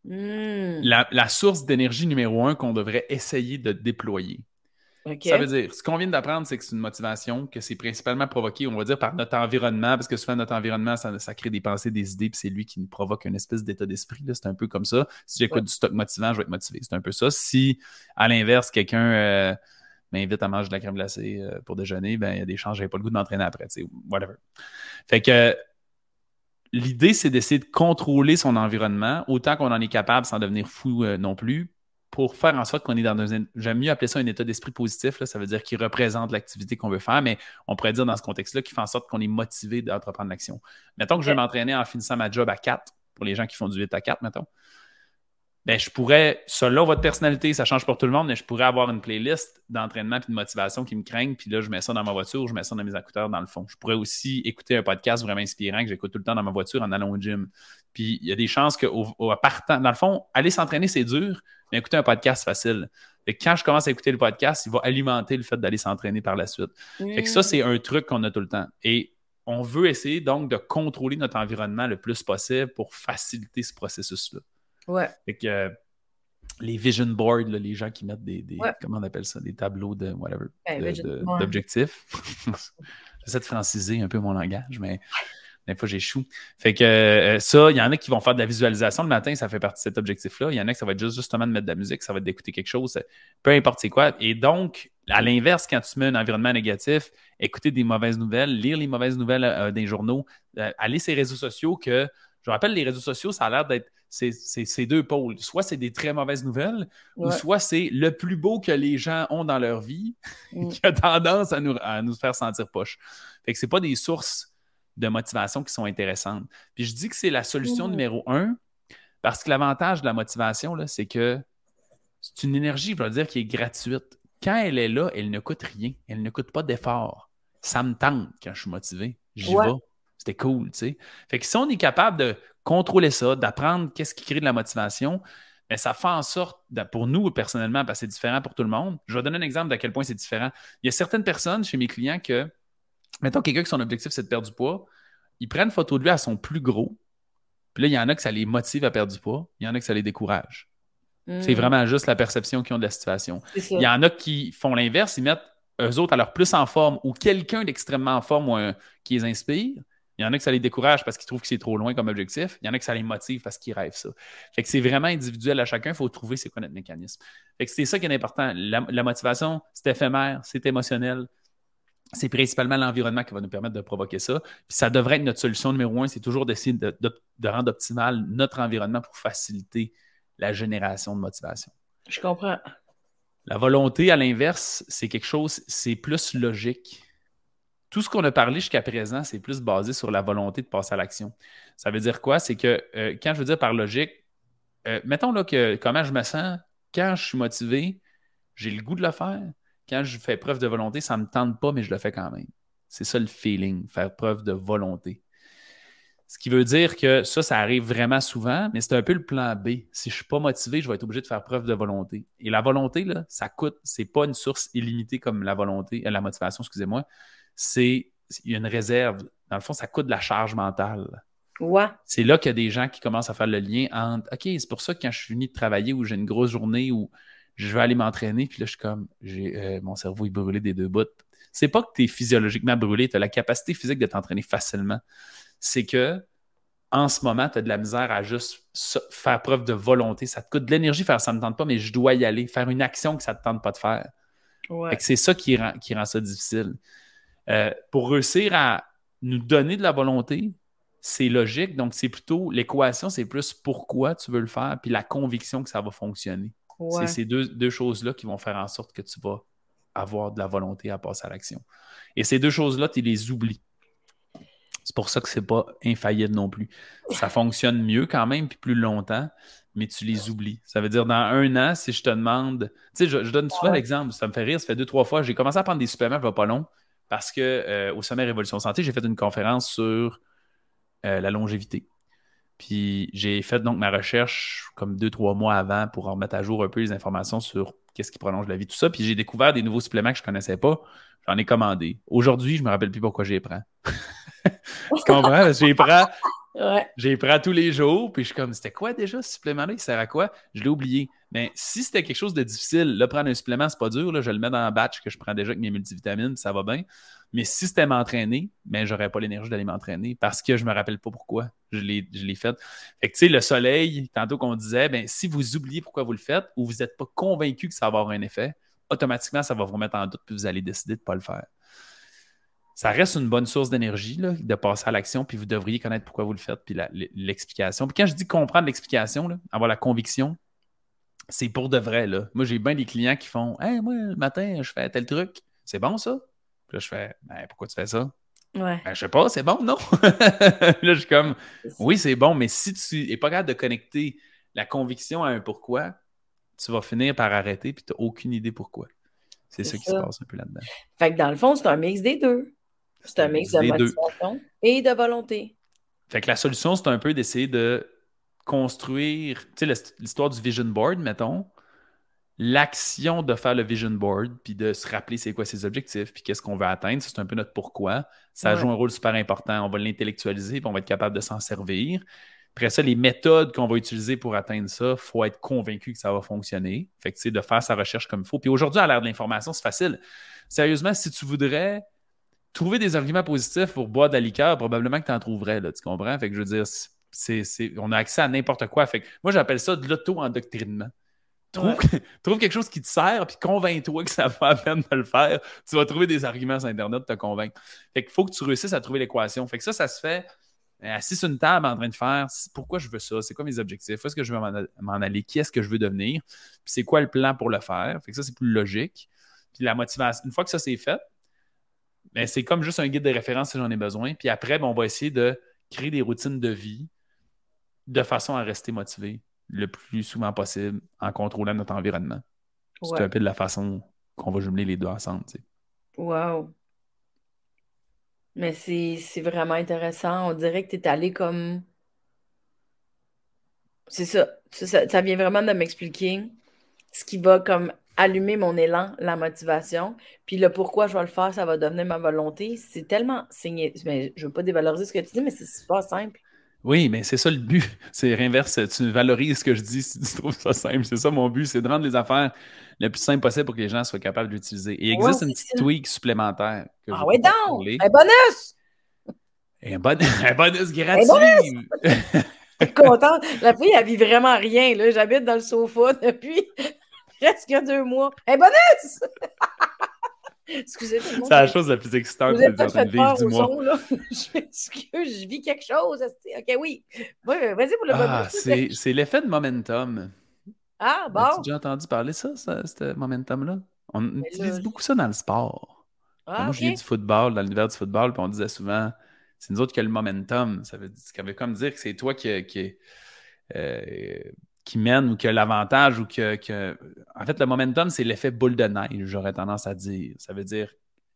Speaker 2: hmm. la, source d'énergie numéro un qu'on devrait essayer de déployer. Ça veut dire, ce qu'on vient d'apprendre, c'est que c'est une motivation, que c'est principalement provoqué, on va dire, par notre environnement, parce que souvent notre environnement, ça, crée des pensées, des idées, puis c'est lui qui nous provoque une espèce d'état d'esprit. C'est un peu comme ça. Si j'écoute du stock motivant, je vais être motivé. C'est un peu ça. Si, à l'inverse, quelqu'un euh, m'invite à manger de la crème glacée euh, pour déjeuner, ben il y a des chances, j'avais pas le goût de m'entraîner après, whatever. Fait que l'idée, c'est d'essayer de contrôler son environnement autant qu'on en est capable sans devenir fou euh, non plus pour faire en sorte qu'on est dans un. J'aime mieux appeler ça un état d'esprit positif. Là, ça veut dire qu'il représente l'activité qu'on veut faire, mais on pourrait dire dans ce contexte-là qu'il fait en sorte qu'on est motivé d'entreprendre l'action. Mettons que je vais m'entraîner en finissant ma job à 4 pour les gens qui font du 8 à 4, mettons ben, je pourrais, selon votre personnalité, ça change pour tout le monde, mais je pourrais avoir une playlist d'entraînement et de motivation qui me craignent, puis là, je mets ça dans ma voiture, je mets ça dans mes écouteurs dans le fond. Je pourrais aussi écouter un podcast vraiment inspirant que j'écoute tout le temps dans ma voiture en allant au gym. Puis il y a des chances que, au, partant, dans le fond, aller s'entraîner, c'est dur, mais écouter un podcast, c'est facile. Et quand je commence à écouter le podcast, il va alimenter le fait d'aller s'entraîner par la suite. Fait que ça, c'est un truc qu'on a tout le temps. Et on veut essayer donc de contrôler notre environnement le plus possible pour faciliter ce processus-là.
Speaker 1: Ouais.
Speaker 2: Fait que euh, les vision boards, les gens qui mettent des, comment on appelle ça, des tableaux de whatever, d'objectifs. <laughs> J'essaie de franciser un peu mon langage, mais des fois j'échoue. Fait que euh, ça, il y en a qui vont faire de la visualisation le matin, ça fait partie de cet objectif-là. Il y en a qui ça va être juste justement de mettre de la musique, ça va être d'écouter quelque chose, peu importe c'est quoi. Et donc, à l'inverse, quand tu mets un environnement négatif, écouter des mauvaises nouvelles, lire les mauvaises nouvelles euh, des journaux, aller sur les réseaux sociaux que je rappelle, les réseaux sociaux, ça a l'air d'être ces deux pôles. Soit c'est des très mauvaises nouvelles, ou soit c'est le plus beau que les gens ont dans leur vie <laughs> mm. qui a tendance à nous, à nous faire sentir poche. Fait que c'est pas des sources de motivation qui sont intéressantes. Puis je dis que c'est la solution mm. numéro un, parce que l'avantage de la motivation, c'est que c'est une énergie, je vais dire, qui est gratuite. Quand elle est là, elle ne coûte rien. Elle ne coûte pas d'effort. Ça me tente quand je suis motivé. J'y vais. C'était cool, tu sais. Fait que si on est capable de contrôler ça, d'apprendre qu'est-ce qui crée de la motivation, mais ben, ça fait en sorte, pour nous personnellement, parce que c'est différent pour tout le monde. Je vais donner un exemple d'à quel point c'est différent. Il y a certaines personnes chez mes clients que, mettons, quelqu'un qui son objectif c'est de perdre du poids, ils prennent photo de lui à son plus gros. Puis là, il y en a que ça les motive à perdre du poids, il y en a que ça les décourage. C'est hmm. vraiment juste la perception qu'ils ont de la situation. Il y en a qui font l'inverse, ils mettent eux autres à leur plus en forme ou quelqu'un d'extrêmement en forme qui les inspire. Il y en a que ça les décourage parce qu'ils trouvent que c'est trop loin comme objectif. Il y en a que ça les motive parce qu'ils rêvent ça. Fait que c'est vraiment individuel à chacun. Il faut trouver c'est quoi notre mécanisme. Fait que c'est ça qui est important. La, motivation, c'est éphémère, c'est émotionnel. C'est principalement l'environnement qui va nous permettre de provoquer ça. Puis ça devrait être notre solution numéro un, c'est toujours d'essayer de, de rendre optimal notre environnement pour faciliter la génération de motivation.
Speaker 1: Je comprends.
Speaker 2: La volonté, à l'inverse, c'est quelque chose, c'est plus logique tout ce qu'on a parlé jusqu'à présent, c'est plus basé sur la volonté de passer à l'action. Ça veut dire quoi? C'est que euh, quand je veux dire par logique, euh, mettons là que comment je me sens, quand je suis motivé, j'ai le goût de le faire. Quand je fais preuve de volonté, ça ne me tente pas, mais je le fais quand même. C'est ça le feeling, faire preuve de volonté. Ce qui veut dire que ça, ça arrive vraiment souvent, mais c'est un peu le plan B. Si je ne suis pas motivé, je vais être obligé de faire preuve de volonté. Et la volonté, là, ça coûte, c'est pas une source illimitée comme la volonté, la motivation, excusez-moi c'est il y a une réserve. Dans le fond, ça coûte de la charge mentale.
Speaker 1: Ouais.
Speaker 2: C'est là qu'il y a des gens qui commencent à faire le lien entre OK, c'est pour ça que quand je suis fini de travailler ou j'ai une grosse journée où je vais aller m'entraîner, puis là, je suis comme j'ai euh, mon cerveau est brûlé des deux bouts. C'est pas que tu es physiologiquement brûlé, tu as la capacité physique de t'entraîner facilement. C'est que en ce moment, tu as de la misère à juste faire preuve de volonté. Ça te coûte de l'énergie faire ça ne me tente pas, mais je dois y aller, faire une action que ça ne te tente pas de faire.
Speaker 1: Ouais.
Speaker 2: C'est ça qui rend, qui rend ça difficile. Euh, pour réussir à nous donner de la volonté, c'est logique. Donc, c'est plutôt l'équation, c'est plus pourquoi tu veux le faire, puis la conviction que ça va fonctionner. C'est ces deux, choses-là qui vont faire en sorte que tu vas avoir de la volonté à passer à l'action. Et ces deux choses-là, tu les oublies. C'est pour ça que c'est pas infaillible non plus. Ça fonctionne mieux quand même, puis plus longtemps, mais tu les oublies. Ça veut dire, dans un an, si je te demande... Tu sais, je, donne souvent l'exemple, ça me fait rire, ça fait deux, trois fois, j'ai commencé à prendre des suppléments, il va pas long parce que euh, au sommet Révolution Santé, j'ai fait une conférence sur euh, la longévité. Puis j'ai fait donc ma recherche comme deux, trois mois avant pour remettre à jour un peu les informations sur qu'est-ce qui prolonge la vie, tout ça. Puis j'ai découvert des nouveaux suppléments que je ne connaissais pas. J'en ai commandé. Aujourd'hui, je ne me rappelle plus pourquoi j'y prends. <laughs> tu <laughs> comprends? J'y prends. Ouais. J'ai pris tous les jours, puis je suis comme, c'était quoi déjà ce supplément-là? Il sert à quoi? Je l'ai oublié. Mais si c'était quelque chose de difficile, prendre un supplément, c'est pas dur. Là, je le mets dans un batch que je prends déjà avec mes multivitamines, ça va bien. Mais si c'était m'entraîner, ben, j'aurais pas l'énergie d'aller m'entraîner parce que je me rappelle pas pourquoi je l'ai fait. Fait que, tu sais, le soleil, tantôt qu'on disait, ben, si vous oubliez pourquoi vous le faites ou vous n'êtes pas convaincu que ça va avoir un effet, automatiquement, ça va vous remettre en doute puis vous allez décider de ne pas le faire ça reste une bonne source d'énergie de passer à l'action, puis vous devriez connaître pourquoi vous le faites, puis l'explication. Puis quand je dis comprendre l'explication, avoir la conviction, c'est pour de vrai. Là. Moi, j'ai bien des clients qui font Hey, moi, le matin, je fais tel truc. C'est bon, ça? Puis là, je fais ben, pourquoi tu fais ça?
Speaker 1: Ouais.
Speaker 2: Ben, je sais pas, c'est bon, non? <laughs> là, je suis comme Oui, c'est bon, mais si tu n'es pas capable de connecter la conviction à un pourquoi, tu vas finir par arrêter, puis tu n'as aucune idée pourquoi. C'est ça, qui se passe un peu là-dedans.
Speaker 1: Fait que dans le fond, c'est un mix des deux. C'est un mix de motivation et de volonté.
Speaker 2: Fait que la solution, c'est un peu d'essayer de construire, tu sais, l'histoire du vision board, mettons, l'action de faire le vision board, puis de se rappeler c'est quoi ses objectifs, puis qu'est-ce qu'on veut atteindre, c'est un peu notre pourquoi. Ça joue un rôle super important. On va l'intellectualiser, puis on va être capable de s'en servir. Après ça, les méthodes qu'on va utiliser pour atteindre ça, il faut être convaincu que ça va fonctionner. Fait que, tu sais, de faire sa recherche comme il faut. Puis aujourd'hui, à l'ère de l'information, c'est facile. Sérieusement, si tu voudrais trouver des arguments positifs pour boire de la liqueur, probablement que tu en trouverais, là, tu comprends? Fait que je veux dire, c'est, on a accès à n'importe quoi. Fait que moi, j'appelle ça de l'auto-endoctrinement. Trouve, <laughs> trouve, quelque chose qui te sert, puis convainc-toi que ça vaut la peine de le faire. Tu vas trouver des arguments sur Internet pour te convaincre. Fait qu'il faut que tu réussisses à trouver l'équation. Fait que ça, ça se fait euh, assis sur une table en train de faire pourquoi je veux ça, c'est quoi mes objectifs, où est-ce que je veux m'en aller, qui est-ce que je veux devenir, puis c'est quoi le plan pour le faire? Fait que ça, c'est plus logique. Puis la motivation, une fois que ça c'est fait, mais c'est comme juste un guide de référence si j'en ai besoin. Puis après, ben, on va essayer de créer des routines de vie de façon à rester motivé le plus souvent possible en contrôlant notre environnement. C'est un peu de la façon qu'on va jumeler les deux ensemble. Tu
Speaker 1: Wow! Mais c'est vraiment intéressant. On dirait que tu es allé comme. C'est ça. ça. Ça vient vraiment de m'expliquer ce qui va comme allumer mon élan, la motivation. Puis le pourquoi je vais le faire, ça va devenir ma volonté. C'est tellement signé. Mais je ne veux pas dévaloriser ce que tu dis, mais c'est super simple.
Speaker 2: Oui, mais c'est ça le but. <laughs> C'est l'inverse. Tu valorises ce que je dis si tu trouves ça simple. C'est ça mon but, c'est de rendre les affaires le plus simple possible pour que les gens soient capables d'utiliser. il existe une petite tweak supplémentaire.
Speaker 1: Que ah oui, donc! Un bonus!
Speaker 2: Un, <laughs> un bonus gratuit! <laughs>
Speaker 1: Je suis contente. La fille, elle vit vraiment rien. J'habite dans le sofa depuis <laughs> presque deux mois. Un bonus! <laughs> Excusez moi
Speaker 2: C'est la chose la plus excitante
Speaker 1: que j'ai en vivre du mois. <laughs> je, je vis quelque chose. OK, oui. Vas-y pour le
Speaker 2: ah, C'est l'effet de momentum.
Speaker 1: Ah, bon.
Speaker 2: As-tu déjà entendu parler de ça, ce momentum-là? On utilise beaucoup ça dans le sport. Ah, moi, j'ai du football, dans l'univers du football, puis on disait souvent, c'est nous autres qui a le momentum. Ça veut, ça veut comme dire que c'est toi qui, qui, euh, qui mène ou qui a l'avantage ou que, que, En fait, le momentum, c'est l'effet boule de neige, j'aurais tendance à dire. Ça veut dire.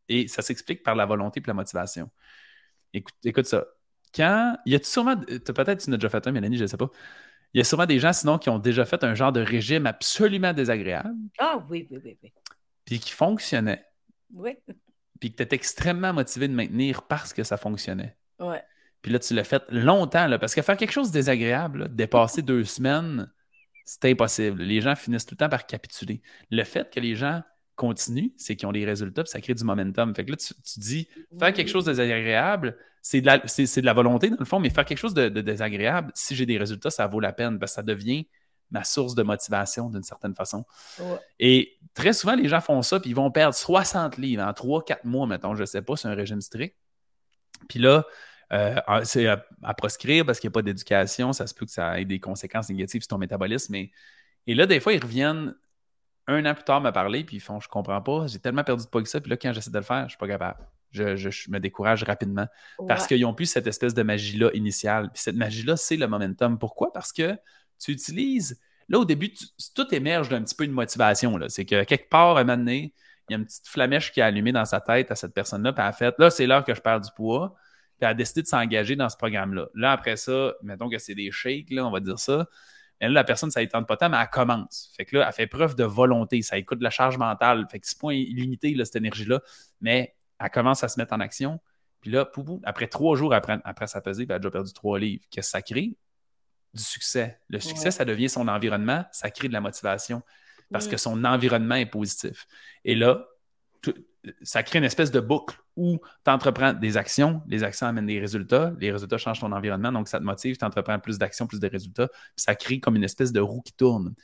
Speaker 2: Et ça s'explique par la volonté et la motivation. Écoute, écoute ça. Quand. Il y a sûrement. Peut-être tu n'as déjà fait un, Mélanie, je ne sais pas. Il y a sûrement des gens, sinon, qui ont déjà fait un genre de régime absolument désagréable.
Speaker 1: Ah oui, oui, oui, oui.
Speaker 2: Puis qui fonctionnait.
Speaker 1: Oui.
Speaker 2: Puis que tu étais extrêmement motivé de maintenir parce que ça fonctionnait.
Speaker 1: Ouais.
Speaker 2: Puis là, tu l'as fait longtemps, là, parce que faire quelque chose de désagréable, dépasser deux semaines, c'est impossible. Les gens finissent tout le temps par capituler. Le fait que les gens continuent, c'est qu'ils ont des résultats, puis ça crée du momentum. Fait que là, tu, dis, faire quelque chose de désagréable, c'est de, la, de la volonté, dans le fond, mais faire quelque chose de, désagréable, si j'ai des résultats, ça vaut la peine, parce que ça devient ma source de motivation d'une certaine façon. Et très souvent, les gens font ça, puis ils vont perdre 60 livres en 3-4 mois, mettons, je ne sais pas, c'est un régime strict. Puis là, euh, c'est à, proscrire parce qu'il n'y a pas d'éducation. Ça se peut que ça ait des conséquences négatives sur ton métabolisme. Mais... Et là, des fois, ils reviennent un an plus tard me parler, puis ils font Je comprends pas, j'ai tellement perdu de poids que ça, puis là, quand j'essaie de le faire, je ne suis pas capable. Je, me décourage rapidement parce qu'ils n'ont plus cette espèce de magie-là initiale. Puis cette magie-là, c'est le momentum. Pourquoi? Parce que tu utilises. Là, au début, tout émerge d'un petit peu de motivation. C'est que quelque part, à un moment donné, il y a une petite flamèche qui est allumée dans sa tête à cette personne-là, puis elle a fait Là, c'est l'heure que je perds du poids elle a décidé de s'engager dans ce programme-là. Là, après ça, mettons que c'est des shakes, là, on va dire ça. Mais là, la personne, ça ne tente pas tant, mais elle commence. Fait que là, elle fait preuve de volonté. Ça écoute de la charge mentale. Fait que c'est pas illimité, là, cette énergie-là. Mais elle commence à se mettre en action. Puis là, poupou, après trois jours après, après sa pesée, elle a déjà perdu trois livres. Qu'est-ce que ça crée? Du succès. Le succès, ça devient son environnement. Ça crée de la motivation parce que son environnement est positif. Et là, ça crée une espèce de boucle où tu entreprends des actions, les actions amènent des résultats, les résultats changent ton environnement, donc ça te motive, tu entreprends plus d'actions, plus de résultats, puis ça crée comme une espèce de roue qui tourne.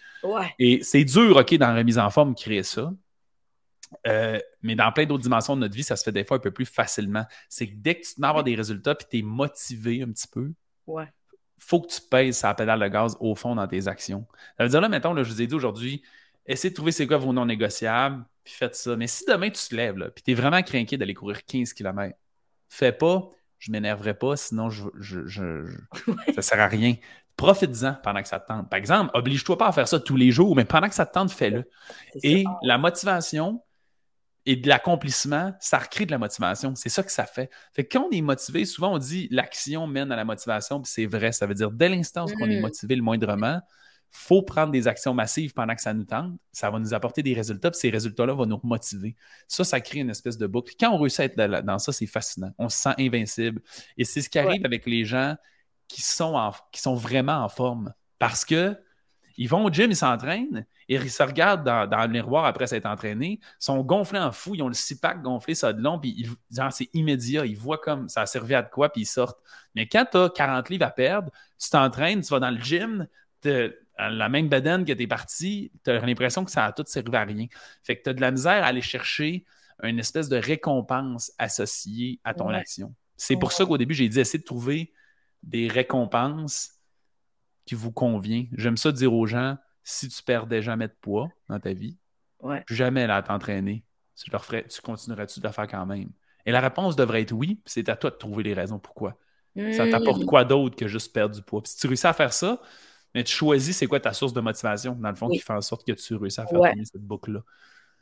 Speaker 2: Et c'est dur, OK, dans la remise en forme, créer ça. Euh, mais dans plein d'autres dimensions de notre vie, ça se fait des fois un peu plus facilement. C'est que dès que tu te mets à avoir des résultats puis tu es motivé un petit peu,
Speaker 1: ouais.
Speaker 2: faut que tu pèses sa pédale de gaz au fond dans tes actions. Ça veut dire là, mettons, là, je vous ai dit aujourd'hui, essayez de trouver c'est quoi vos non négociables, puis faites ça. Mais si demain tu te lèves, là, puis tu es vraiment craqué d'aller courir 15 km, fais pas, je m'énerverai pas, sinon je, je, je, ça sert à rien. Profite-en pendant que ça te tente. Par exemple, oblige-toi pas à faire ça tous les jours, mais pendant que ça te tente, fais-le. Et la motivation et de l'accomplissement, ça recrée de la motivation. C'est ça que ça fait. Fait que quand on est motivé, souvent on dit l'action mène à la motivation, puis c'est vrai. Ça veut dire dès l'instant où on est mm. motivé le moindrement, faut prendre des actions massives pendant que ça nous tente. Ça va nous apporter des résultats, puis ces résultats-là vont nous motiver. Ça, ça crée une espèce de boucle. Quand on réussit à être dans ça, c'est fascinant. On se sent invincible. Et c'est ce qui arrive avec les gens qui sont, qui sont vraiment en forme. Parce que ils vont au gym, ils s'entraînent, et ils se regardent dans, le miroir après s'être entraînés, sont gonflés en fou, ils ont le six-pack gonflé, ça de long, puis c'est immédiat, ils voient comme ça a servi à de quoi, puis ils sortent. Mais quand tu as 40 livres à perdre, tu t'entraînes, tu vas dans le gym, la même bedaine que tu es parti, tu as l'impression que ça a tout servi à rien. Fait que tu as de la misère à aller chercher une espèce de récompense associée à ton action. C'est pour ça qu'au début, j'ai dit essayer de trouver des récompenses qui vous convient. J'aime ça dire aux gens si tu perdais jamais de poids dans ta vie, plus jamais à t'entraîner, tu, leur ferais, tu continuerais-tu de le faire quand même? Et la réponse devrait être oui, c'est à toi de trouver les raisons pourquoi. Ça t'apporte mmh. quoi d'autre que juste perdre du poids? Puis si tu réussis à faire ça, mais tu choisis c'est quoi ta source de motivation, dans le fond, qui fait en sorte que tu réussis à faire cette boucle-là.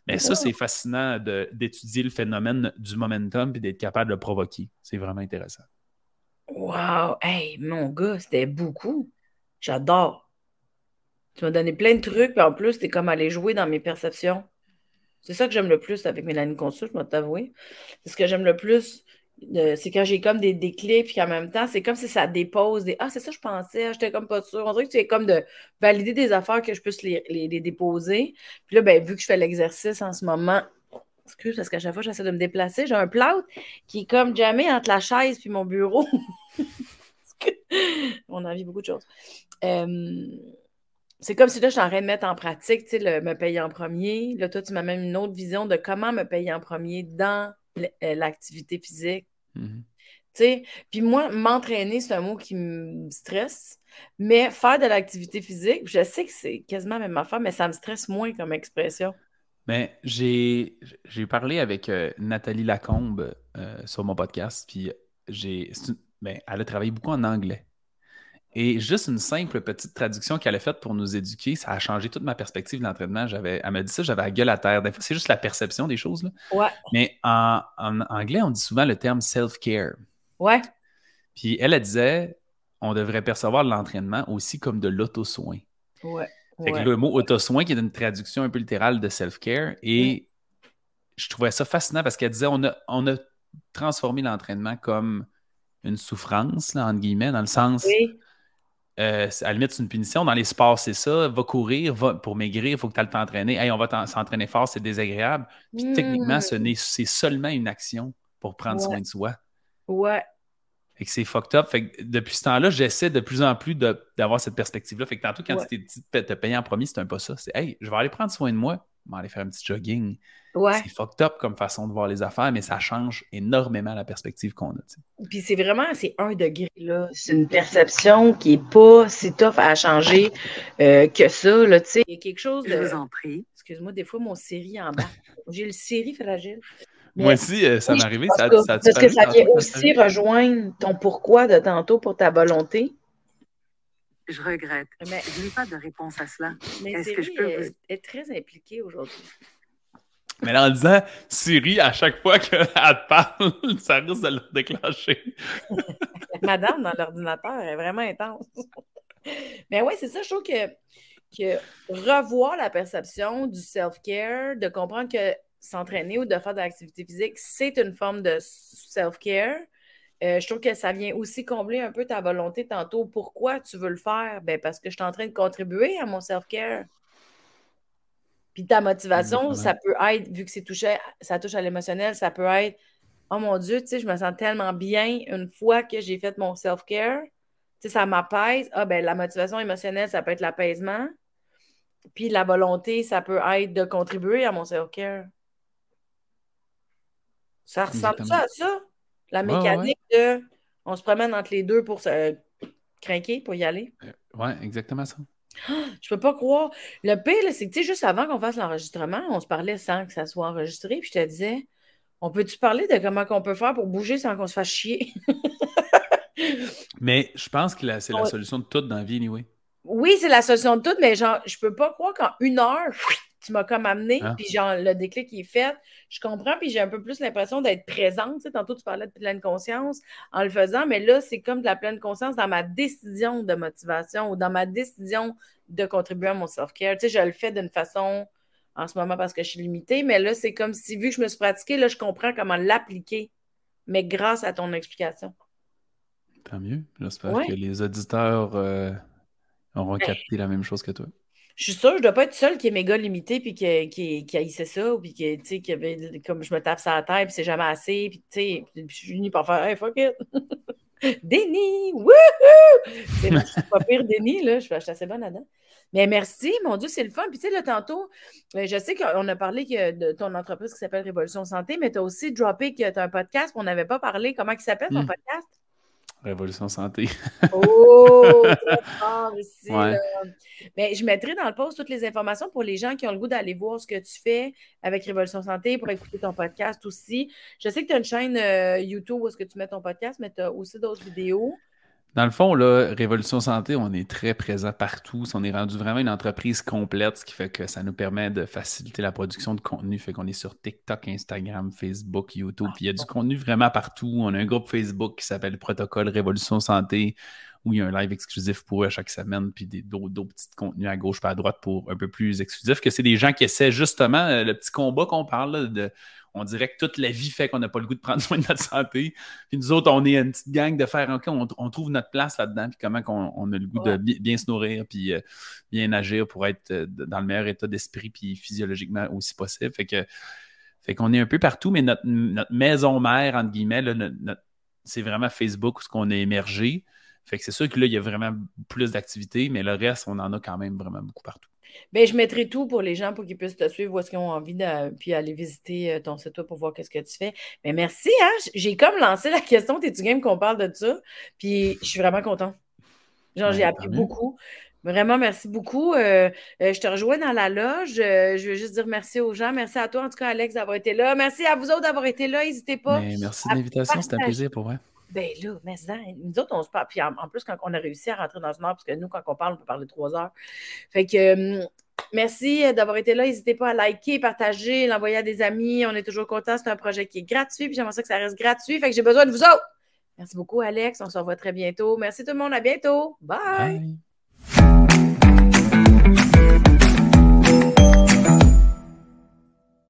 Speaker 2: Mais ça, c'est fascinant d'étudier le phénomène du momentum et d'être capable de le provoquer. C'est vraiment intéressant.
Speaker 1: Wow! Hey, mon gars, c'était beaucoup. J'adore. Tu m'as donné plein de trucs, puis en plus, tu es comme allé jouer dans mes perceptions. C'est ça que j'aime le plus avec Mélanie Consul, je vais t'avouer. C'est ce que j'aime le plus c'est quand j'ai comme des déclics, puis en même temps, c'est comme si ça dépose des Ah, c'est ça, je pensais, ah, j'étais comme pas sûre. On dirait que c'est comme de valider des affaires que je puisse les, les, déposer. Puis là, ben, vu que je fais l'exercice en ce moment, excuse, parce qu'à chaque fois, j'essaie de me déplacer, j'ai un plâtre qui est comme jamais entre la chaise puis mon bureau. <laughs> On a vu beaucoup de choses. c'est comme si là, je suis en train de mettre en pratique, tu sais, me payer en premier. Là, toi, tu même une autre vision de comment me payer en premier dans l'activité physique.
Speaker 2: Mhm.
Speaker 1: Puis moi, m'entraîner, c'est un mot qui me stresse, mais faire de l'activité physique, je sais que c'est quasiment la même affaire, mais ça me stresse moins comme expression.
Speaker 2: Mais j'ai parlé avec euh, Nathalie Lacombe euh, sur mon podcast, puis j'ai. Ben, elle a travaillé beaucoup en anglais. Et juste une simple petite traduction qu'elle a faite pour nous éduquer, ça a changé toute ma perspective de l'entraînement. J'avais, elle m'a dit ça, j'avais la gueule à terre. Des fois, c'est juste la perception des choses. Là.
Speaker 1: Ouais.
Speaker 2: Mais en, anglais, on dit souvent le terme self-care.
Speaker 1: Ouais.
Speaker 2: Puis elle, elle disait, on devrait percevoir l'entraînement aussi comme de l'auto-soin.
Speaker 1: Ouais.
Speaker 2: Fait que le mot auto-soin, qui est une traduction un peu littérale de self-care, et je trouvais ça fascinant parce qu'elle disait, on a, on a transformé l'entraînement comme une souffrance, là, entre guillemets, dans le sens.
Speaker 1: Oui
Speaker 2: euh, à la limite, c'est une punition. Dans les sports, c'est ça. Va courir, va, pour maigrir, il faut que tu ailles t'entraîner. Hey, on va s'entraîner fort, c'est désagréable. Puis techniquement, hmm. c'est seulement une action pour prendre soin de soi.
Speaker 1: Ouais.
Speaker 2: Fait que c'est fucked up. Fait que depuis ce temps-là, j'essaie de plus en plus d'avoir cette perspective-là. Fait que tantôt, quand tu t'es dit de te payer en premier, c'est un pas ça. C'est Hey, je vais aller prendre soin de moi, aller faire un petit jogging. C'est fucked up comme façon de voir les affaires, mais ça change énormément la perspective qu'on a.
Speaker 1: Puis c'est vraiment, c'est un degré, là. C'est une perception qui n'est pas si tough à changer euh, que ça, là, tu sais. Il y a quelque chose de...
Speaker 3: Je vous en prie.
Speaker 1: Excuse-moi, des fois, mon série en bas. <laughs> J'ai le série fragile.
Speaker 2: Moi aussi, euh, ça m'est arrivé. Ça,
Speaker 1: ça, parce que ça vient aussi rejoindre ton pourquoi de tantôt pour ta volonté.
Speaker 3: Je regrette. je n'ai pas de réponse à cela.
Speaker 1: Mais Est-ce que je peux est très impliquée aujourd'hui.
Speaker 2: Mais là, en disant Siri, à chaque fois <laughs> qu'elle te parle, ça risque de le déclencher. <laughs>
Speaker 1: Madame dans l'ordinateur est vraiment intense. Mais oui, c'est ça, je trouve que, que revoir la perception du self-care, de comprendre que s'entraîner ou de faire de l'activité physique, c'est une forme de self-care. Euh, je trouve que ça vient aussi combler un peu ta volonté tantôt. Pourquoi tu veux le faire? Ben parce que je suis en train de contribuer à mon self-care. Puis ta motivation, ça peut être, vu que c'est touché, ça touche à l'émotionnel, ça peut être Oh mon Dieu, tu sais, je me sens tellement bien une fois que j'ai fait mon self-care. Tu sais, ça m'apaise. Ah ben la motivation émotionnelle, ça peut être l'apaisement. Puis la volonté, ça peut être de contribuer à mon self-care. Ça ressemble ça à ça? La mécanique de on se promène entre les deux pour se craquer, pour y aller.
Speaker 2: Euh, ouais, exactement ça. <gasps>
Speaker 1: Je peux pas croire. Le pire, c'est que, tu sais, juste avant qu'on fasse l'enregistrement, on se parlait sans que ça soit enregistré, puis je te disais, on peut-tu parler de comment on peut faire pour bouger sans qu'on se fasse chier?
Speaker 2: mais je pense que c'est la solution de tout dans la vie, anyway.
Speaker 1: Oui, c'est la solution de tout, mais genre, je peux pas croire qu'en une heure, tu m'as comme amené, ah. puis genre, le déclic qui est fait, je comprends, puis j'ai un peu plus l'impression d'être présente. Tu sais, tantôt, tu parlais de pleine conscience en le faisant, mais là, c'est comme de la pleine conscience dans ma décision de motivation ou dans ma décision de contribuer à mon self-care. Tu sais, je le fais d'une façon en ce moment parce que je suis limitée, mais là, c'est comme si, vu que je me suis pratiquée, là, je comprends comment l'appliquer, mais grâce à ton explication.
Speaker 2: Tant mieux. J'espère que les auditeurs euh, auront capté la même chose que toi
Speaker 1: je suis sûre, je dois pas être seule qui est méga limitée puis qui, qui, qui haïssait ça, ou puis qui, tu sais, qui avait, comme je me tape sur la tête, puis c'est jamais assez, puis tu sais, je suis venue par faire, hey, fuck it! <laughs> Déni! Wouhou! C'est pas pire déni, là, je suis assez bonne là-dedans. Mais merci, mon Dieu, c'est le fun. Puis tu sais, là, tantôt, euh, je sais qu'on a parlé de ton entreprise qui s'appelle Révolution Santé, mais tu as aussi droppé que tu as un podcast, on n'avait pas parlé. Comment il s'appelle ton hmm. podcast?
Speaker 2: Révolution Santé.
Speaker 1: oh, <laughs> très fort ici. Mais je mettrai dans le post toutes les informations pour les gens qui ont le goût d'aller voir ce que tu fais avec Révolution Santé pour écouter ton podcast aussi. Je sais que tu as une chaîne euh, YouTube où est-ce que tu mets ton podcast, mais tu as aussi d'autres vidéos.
Speaker 2: Dans le fond, là, Révolution Santé, on est très présent partout. On est rendu vraiment une entreprise complète, ce qui fait que ça nous permet de faciliter la production de contenu. Fait qu'on est sur TikTok, Instagram, Facebook, YouTube. Puis il y a du contenu vraiment partout. On a un groupe Facebook qui s'appelle Protocole Révolution Santé, où il y a un live exclusif pour eux chaque semaine, puis d'autres petits contenus à gauche pas à droite pour un peu plus exclusif. Que c'est des gens qui essaient justement euh, le petit combat qu'on parle de on dirait que toute la vie fait qu'on n'a pas le goût de prendre <laughs> soin de notre santé. Puis nous autres, on est une petite gang de faire, OK, on, trouve notre place là-dedans, puis comment on, a le goût de bien, se nourrir, puis euh, bien agir pour être euh, dans le meilleur état d'esprit, puis physiologiquement aussi possible. Fait que fait qu'on est un peu partout, mais notre, maison mère, entre guillemets, c'est vraiment Facebook où ce qu'on a émergé. Fait que c'est sûr que là, il y a vraiment plus d'activités, mais le reste, on en a quand même vraiment beaucoup partout.
Speaker 1: Bien, je mettrai tout pour les gens pour qu'ils puissent te suivre où est-ce qu'ils ont envie de puis aller visiter euh, ton site web pour voir qu'est-ce que tu fais. Mais merci, hein? J'ai comme lancé la <laughs> question, t'es-tu game qu'on parle de ça? Puis je suis vraiment content. Genre, j'ai appris beaucoup. Vraiment, merci beaucoup. Euh, euh, je te rejoins dans la loge. je veux juste dire merci aux gens. Merci à toi, en tout cas, Alex, d'avoir été là. Merci à vous autres d'avoir été là. N'hésitez pas.
Speaker 2: merci de l'invitation. C'était un plaisir pour moi.
Speaker 1: Ben là, mais ça, nous autres, on se parle. Puis en, plus, quand on a réussi à rentrer dans une heure, parce que nous, quand on parle, on peut parler trois heures. Fait que merci euh, d'avoir été là. N'hésitez pas à liker, partager, l'envoyer à des amis. On est toujours contents. C'est un projet qui est gratuit. Puis j'aimerais ça que ça reste gratuit. Fait que j'ai besoin de vous autres. Merci beaucoup, Alex. On se revoit très bientôt. Merci tout le monde. À bientôt. Bye.